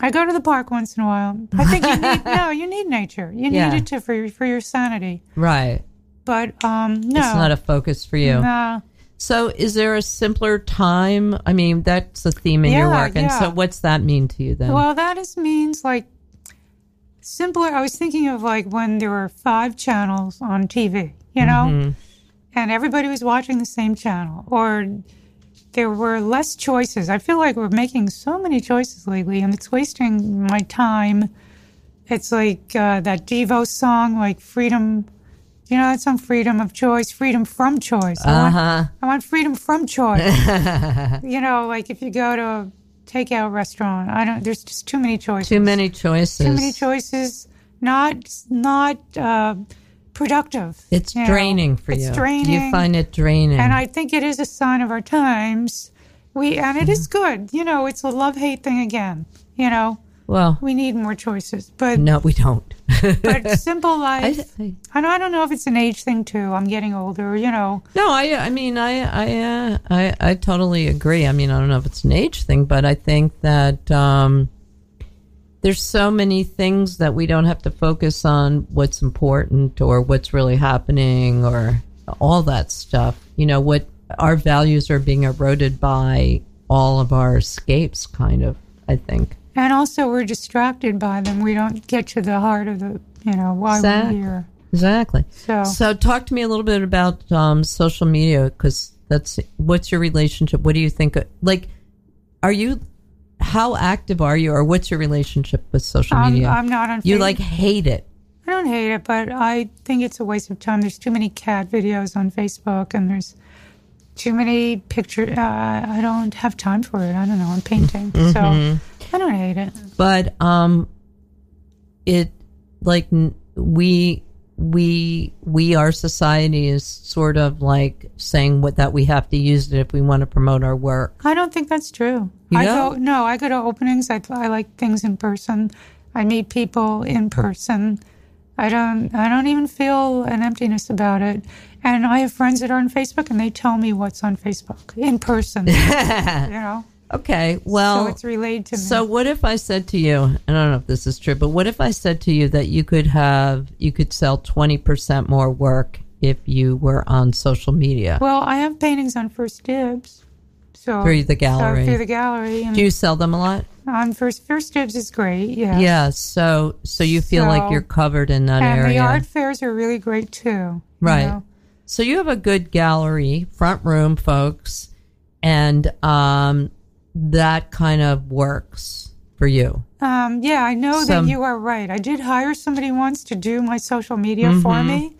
S3: I go to the park once in a while. I think you need [laughs] no, you need nature. You
S2: Yeah.
S3: need it to for your, for your sanity.
S2: right.
S3: But um, no,
S2: It's not a focus for you.
S3: no.
S2: So is there a simpler time? I mean, that's a theme in your work. And so what's that mean to you then?
S3: Well, that is means like simpler. I was thinking of like when there were five channels on TV, you know,
S2: Mm-hmm.
S3: and everybody was watching the same channel, or there were less choices. I feel like we're making so many choices lately, and it's wasting my time. It's like uh, that Devo song, like freedom. You know, that song, freedom of choice, freedom from choice. I want-
S2: uh-huh.
S3: I want freedom from choice. [laughs] you know, like if you go to a takeout restaurant, I don't. There's just too many choices.
S2: Too many choices.
S3: Too many choices. Not not uh, productive.
S2: It's
S3: you know.
S2: draining for
S3: it's
S2: you.
S3: It's draining.
S2: You find it draining.
S3: and I think it is a sign of our times. We and it is
S2: Mm-hmm.
S3: good. You know, it's a love hate thing again. You know,
S2: well,
S3: we need more choices, but
S2: no, we don't. [laughs]
S3: but simple life.
S2: I-
S3: I, don't, I don't know if it's an age thing too. I'm getting older. You know,
S2: no, I, I mean, I, I, uh, I, I totally agree. I mean, I don't know if it's an age thing, but I think that um, there's so many things that we don't have to focus on what's important or what's really happening or all that stuff. You know, what our values are being eroded by all of our escapes, kind of. I think.
S3: and also we're distracted by them. We don't get to the heart of the. You know, why
S2: Exactly.
S3: we're here.
S2: Exactly.
S3: So,
S2: So, talk to me a little bit about um, social media because that's what's your relationship? What do you think? Like, are you how active are you, or what's your relationship with social
S3: I'm,
S2: media?
S3: I'm not on.
S2: you like hate it?
S3: I don't hate it, but I think it's a waste of time. There's too many cat videos on Facebook, and there's too many pictures. Uh, I don't have time for it. I don't know. I'm painting,
S2: Mm-hmm.
S3: so I don't hate it.
S2: But um, it like n- we we we our society is sort of like saying what that we have to use it if we want to promote our work.
S3: I don't think that's true.
S2: You
S3: I go no. I go to openings. I, I like things in person. I meet people in person. I don't. I don't even feel an emptiness about it. And I have friends that are on Facebook, and they tell me what's on Facebook in person. [laughs] you know,
S2: Okay, well,
S3: so it's relayed to me.
S2: So what if I said to you, and I don't know if this is true, but what if I said to you that you could have you could sell twenty percent more work if you were on social media
S3: Well, I have paintings on First Dibs. So
S2: through the
S3: so
S2: gallery?
S3: through the gallery, and
S2: Do you sell them a lot?
S3: on First First Dibs is great. Yeah.
S2: Yeah. So so you feel like you're covered in that
S3: And
S2: area,
S3: the art fairs are really great too. you
S2: Right.
S3: know.
S2: So you have a good gallery, front room, folks, and um, that kind of works for you.
S3: Um, yeah, I know
S2: Some-
S3: that you are right. I did hire somebody once to do my social media for
S2: Mm-hmm.
S3: me,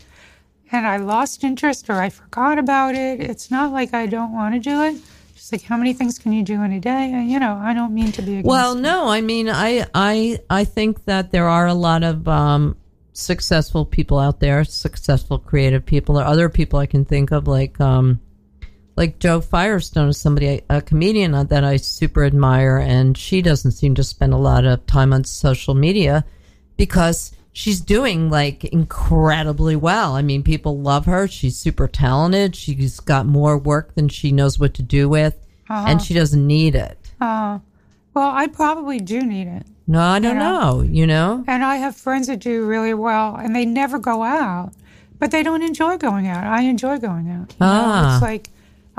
S3: and I lost interest or I forgot about it. It's not like I don't want to do it. Just like how many things can you do in a day? And, you know, I don't mean to be.
S2: Well,
S3: it.
S2: no, I mean, I, I, I think that there are a lot of um, successful people out there, successful creative people. There are other people I can think of, like, um, like Jo Firestone is somebody, a comedian that I super admire, and she doesn't seem to spend a lot of time on social media because she's doing like incredibly well. I mean, people love her. She's super talented. She's got more work than she knows what to do with, and she doesn't need it.
S3: Uh, well, I probably do need it.
S2: No, I don't
S3: You know?
S2: know. You know?
S3: And I have friends that do really well, and they never go out, but they don't enjoy going out. I enjoy going out. you know?
S2: Ah.
S3: It's like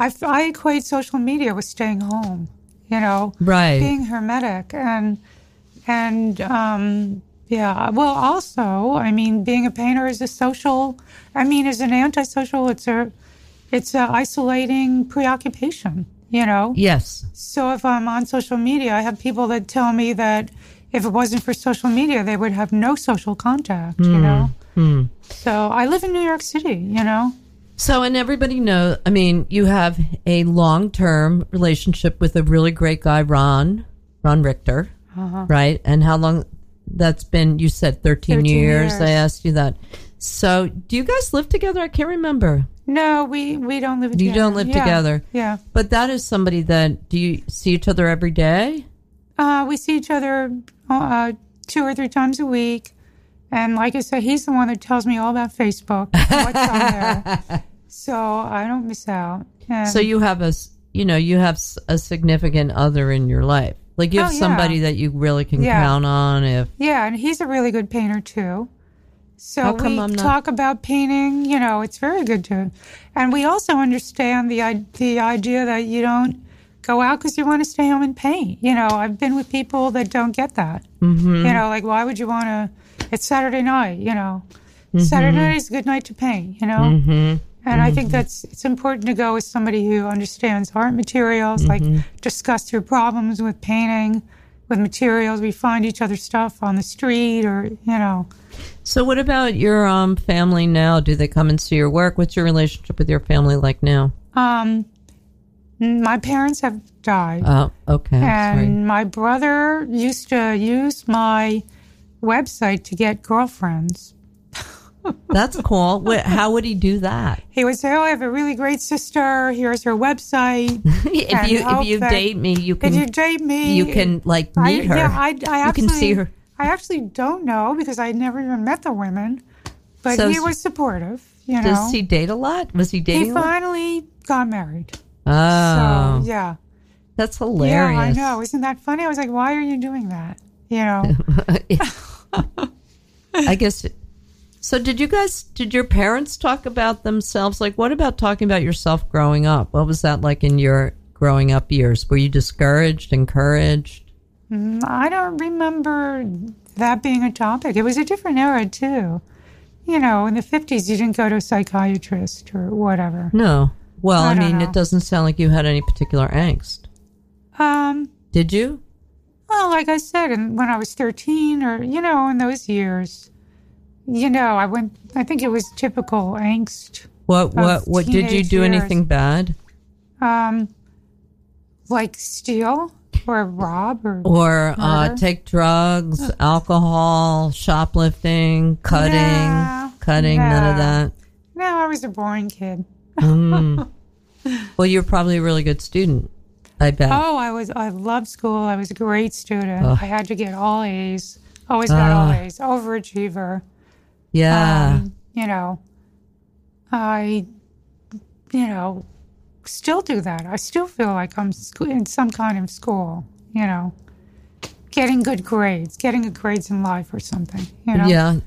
S3: I, I equate social media with staying home, you know,
S2: Right.
S3: being hermetic and and um, yeah. Well, also, I mean, being a painter is a social. I mean, as an antisocial, it's a it's a isolating preoccupation. You know.
S2: Yes.
S3: So if I'm on social media, I have people that tell me that if it wasn't for social media, they would have no social contact. You know. So I live in New York City. You know.
S2: So, and everybody knows, I mean, you have a long term relationship with a really great guy, Ron, Ron Richter,
S3: Uh-huh.
S2: right? And how long that's been, you said 13,
S3: 13
S2: years.
S3: years.
S2: I asked you that. So, do you guys live together? I can't remember.
S3: No, we we don't live together.
S2: You don't live
S3: Yeah.
S2: together.
S3: Yeah.
S2: But that is somebody that, do you see each other every day?
S3: Uh, we see each other uh, two or three times a week. And like I said, he's the one that tells me all about Facebook, what's on there. [laughs] So I don't miss out. And
S2: So you have a, you know, you have a significant other in your life. Like you have
S3: Oh, yeah.
S2: somebody that you really can
S3: Yeah.
S2: count on if,
S3: yeah, and he's a really good painter too. So
S2: come
S3: we
S2: I'm not-
S3: talk about painting. You know, it's very good to, and we also understand the the idea that you don't go out because you want to stay home and paint. You know, I've been with people that don't get that.
S2: Mm-hmm.
S3: You know, like why would you want to? It's Saturday night. You know,
S2: Mm-hmm.
S3: Saturday night is a good night to paint. You know, and I think that's it's important to go with somebody who understands art materials, like
S2: Mm-hmm.
S3: discuss your problems with painting, with materials. We find each other stuff on the street, or you know.
S2: So, what about your um, family now? Do they come and see your work? What's your relationship with your family like now?
S3: Um, my parents have died,
S2: Oh, okay.
S3: and
S2: Sorry.
S3: my brother used to use my website to get girlfriends.
S2: That's cool. How would he do that?
S3: He would say, "Oh, I have a really great sister. Here's her website. [laughs]
S2: if you if you date me, you
S3: If
S2: can
S3: you date me,
S2: you can like
S3: I,
S2: meet her.
S3: Yeah, I, I actually,
S2: you can see her.
S3: I actually don't know because I never even met the women, but
S2: So
S3: he was supportive. You know,
S2: Does he date a lot? Was he dating?
S3: he finally got married.
S2: Oh,
S3: So yeah,
S2: that's hilarious.
S3: yeah, I know. Isn't that funny? I was like, why are you doing that? You know, [laughs] [laughs]
S2: I guess. So, did you guys? Did your parents talk about themselves? Like, what about talking about yourself growing up? What was that like in your growing up years? Were you discouraged, encouraged?
S3: I don't remember that being a topic. It was a different era too. You know, in the fifties, you didn't go to a psychiatrist or whatever.
S2: No. Well, I,
S3: I
S2: mean,
S3: know.
S2: it doesn't sound like you had any particular angst.
S3: Um,
S2: Did you?
S3: Well, like I said, and when I was 13 or, you know, in those years, you know, I went, I think it was typical angst.
S2: What? What? What? Did you do
S3: years.
S2: anything bad?
S3: Um, like steal or rob or.
S2: or uh, take drugs, alcohol, shoplifting, cutting,
S3: No,
S2: cutting, none of that.
S3: No, I was a boring kid.
S2: Mm. [laughs] well, you're probably a really good student. I bet.
S3: Oh, I was, I loved school. I was a great student.
S2: Ugh.
S3: I had to get all A's. Always got all
S2: Ah.
S3: A's. Overachiever.
S2: yeah.
S3: Um, you know, I, you know, still do that. I still feel like I'm in some kind of school, you know, getting good grades, getting good grades in life or something, you know,
S2: yeah.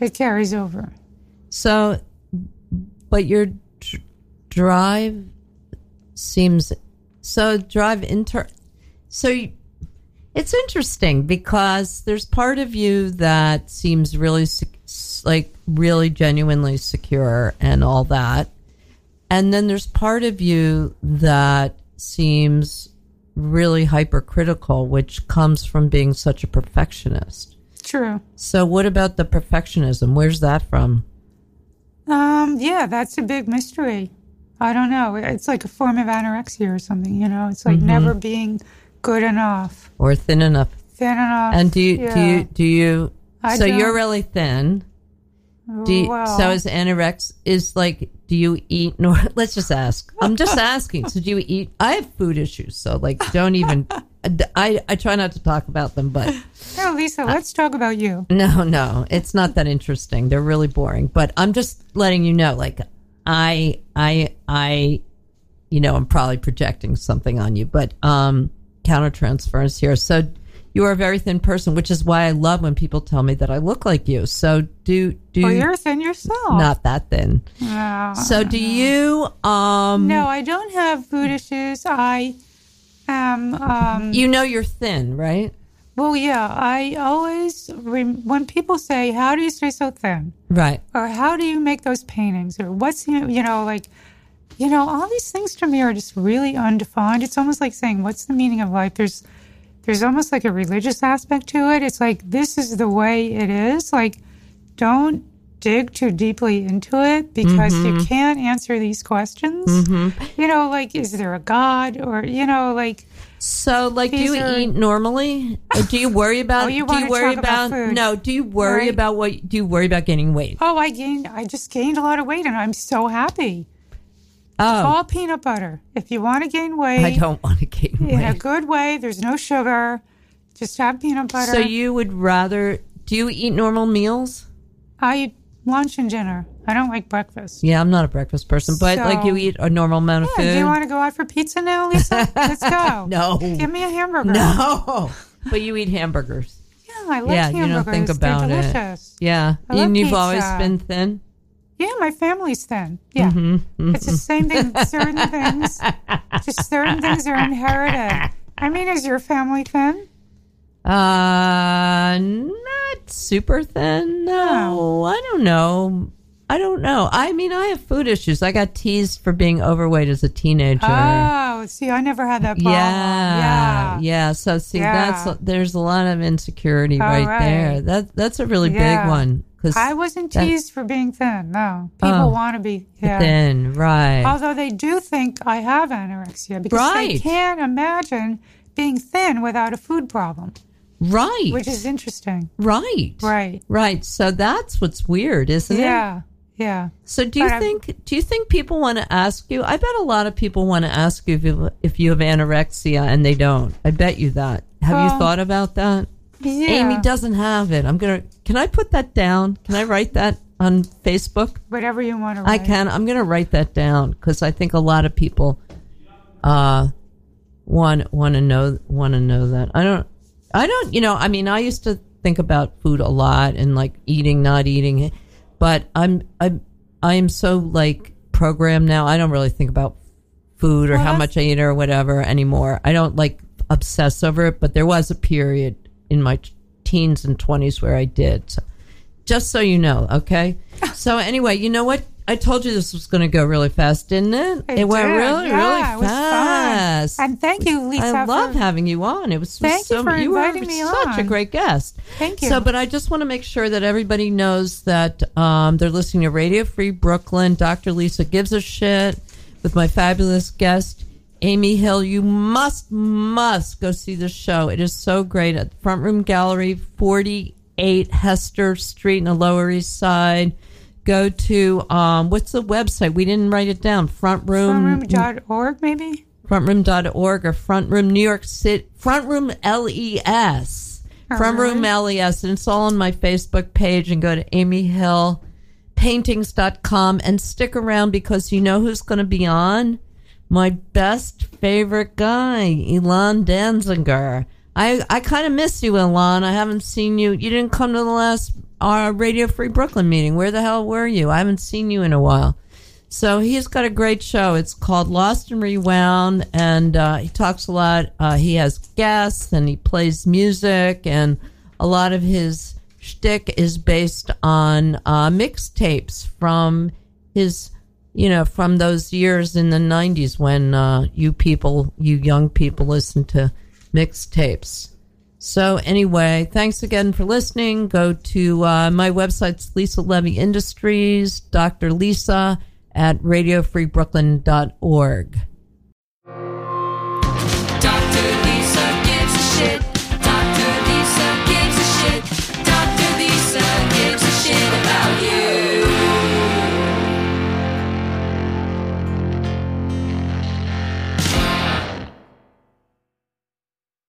S3: it carries over.
S2: So, but your dr- drive seems so drive inter. So it's interesting because there's part of you that seems really like really genuinely secure and all that, and then there's part of you that seems really hypercritical, which comes from being such a perfectionist.
S3: True.
S2: So, what about the perfectionism? Where's that from?
S3: Um, yeah, that's a big mystery. I don't know. It's like a form of anorexia or something, you know, it's like
S2: Mm-hmm.
S3: never being good enough,
S2: Or thin enough?
S3: thin enough.
S2: And do you do you do you?
S3: I
S2: so you're really thin. Do you,
S3: well,
S2: so is anorex is like? Do you eat? Nor [laughs] let's just ask. I'm just asking. So do you eat? I have food issues, so like don't even. [laughs] I I try not to talk about them, but
S3: Oh, Lisa, let's talk about you.
S2: no, no, it's not that interesting. They're really boring. But I'm just letting you know, like I I I, you know, I'm probably projecting something on you, but um, countertransference here. So you are a very thin person, which is why I love when people tell me that I look like you. So do do
S3: Well, you're thin yourself.
S2: not that thin.
S3: No.
S2: So do you um
S3: No, I don't have food issues. I am. Um,
S2: you know you're thin, right?
S3: Well, yeah. I always rem- when people say, "How do you stay so thin?"
S2: Right.
S3: or "How do you make those paintings?" or "What's the-" you know like, you know, all these things to me are just really undefined. It's almost like saying, "What's the meaning of life?" There's there's almost like a religious aspect to it. It's like this is the way it is. Like, don't dig too deeply into it because
S2: Mm-hmm.
S3: you can't answer these questions. You know, like, is there a God? Or, you know, like,
S2: So, like, do you
S3: are-
S2: eat normally? Or do you worry [laughs] oh, about?
S3: Oh, you
S2: do you worry
S3: talk about food.
S2: No. Do you worry
S3: Right.
S2: about what? Do you worry about gaining weight?
S3: oh, I gained, I just gained a lot of weight and I'm so happy.
S2: Oh,
S3: All peanut butter. If you want to gain weight
S2: I don't want to [laughs] gain weight.
S3: in a
S2: weight.
S3: good way, there's no sugar. Just have peanut butter.
S2: So you would rather? Do you eat normal meals?
S3: I lunch and dinner. I don't like breakfast.
S2: Yeah, I'm not a breakfast person, but like you eat a normal amount of
S3: Yeah,
S2: food.
S3: do you want to go out for pizza now, Lisa? Let's go. [laughs]
S2: no,
S3: Give me a hamburger.
S2: no. [laughs] But you eat hamburgers.
S3: Yeah, I like
S2: yeah, you
S3: hamburgers.
S2: don't think about
S3: They're
S2: it. Yeah,
S3: I love
S2: and you've always
S3: pizza.
S2: been thin.
S3: Yeah, my family's thin. Yeah.
S2: Mm-hmm,
S3: It's the same thing. Certain things, just certain things are inherited. I mean, is your family thin?
S2: Uh, not super thin. No, I don't know. I don't know. I mean, I have food issues. I got teased for being overweight as a teenager.
S3: Oh, see, I never had that problem.
S2: yeah,
S3: Yeah.
S2: yeah. So see,
S3: Yeah.
S2: that's there's a lot of insecurity right,
S3: right.
S2: there. That that's a really
S3: Yeah.
S2: big one because
S3: I wasn't teased for being thin. No. People
S2: Oh.
S3: want to be.
S2: Thin, right?
S3: Although they do think I have anorexia because they can't imagine being thin without a food problem,
S2: right,
S3: which is interesting.
S2: right,
S3: Right.
S2: right. So that's what's weird, isn't it?
S3: Yeah. Yeah.
S2: So do you
S3: I'm-
S2: think do you think people want to ask you? I bet a lot of people want to ask you if you if you have anorexia and they don't. I bet you that. Have you thought about that?
S3: Yeah.
S2: Amy doesn't have it. I'm gonna. Can I put that down? Can I write that on Facebook?
S3: Whatever you want to
S2: I can. I'm gonna write that down because I think a lot of people uh want want to know want to know that. I don't. I don't. You know. I mean, I used to think about food a lot and like eating, not eating, but I'm I'm I'm so like programmed now. I don't really think about food or
S3: Well,
S2: how much I eat or whatever anymore. I don't like obsess over it, but there was a period in my teens and 20s where I did. So, just so you know, okay? [laughs] So anyway, you know what? I told you this was going to go really fast, didn't it?
S3: It
S2: it went
S3: did.
S2: really,
S3: Yeah,
S2: really
S3: it was fun.
S2: fast.
S3: And thank you, Lisa.
S2: I love having you on. It was
S3: Thank you
S2: so,
S3: for
S2: you
S3: inviting me
S2: such a great guest.
S3: Thank you.
S2: So, but I just want to make sure that everybody knows that um, they're listening to Radio Free Brooklyn. Dr. Lisa gives a shit with my fabulous guest. Amy Hill, you must, must go see the show. It is so great at Front Room Gallery, 48 Hester Street in the Lower East Side. Go to, um, what's the website? We didn't write it down. Front Room
S3: Frontroom.org, maybe?
S2: frontroom.org or front room new york city front room les front room les and it's all on my facebook page and go to amy hill paintings.com and stick around because you know who's going to be on my best favorite guy elon danziger i i kind of miss you elon i haven't seen you you didn't come to the last uh, radio free brooklyn meeting where the hell were you i haven't seen you in a while so he's got a great show. It's called Lost and Rewound, and uh, he talks a lot. Uh, he has guests and he plays music, and a lot of his shtick is based on uh, mixtapes from his, you know, from those years in the '90s when uh, you people, you young people, listened to mixtapes. So anyway, thanks again for listening. Go to uh, my website's Lisa Levy Industries, Dr. Lisa at radiofreebrooklyn.org.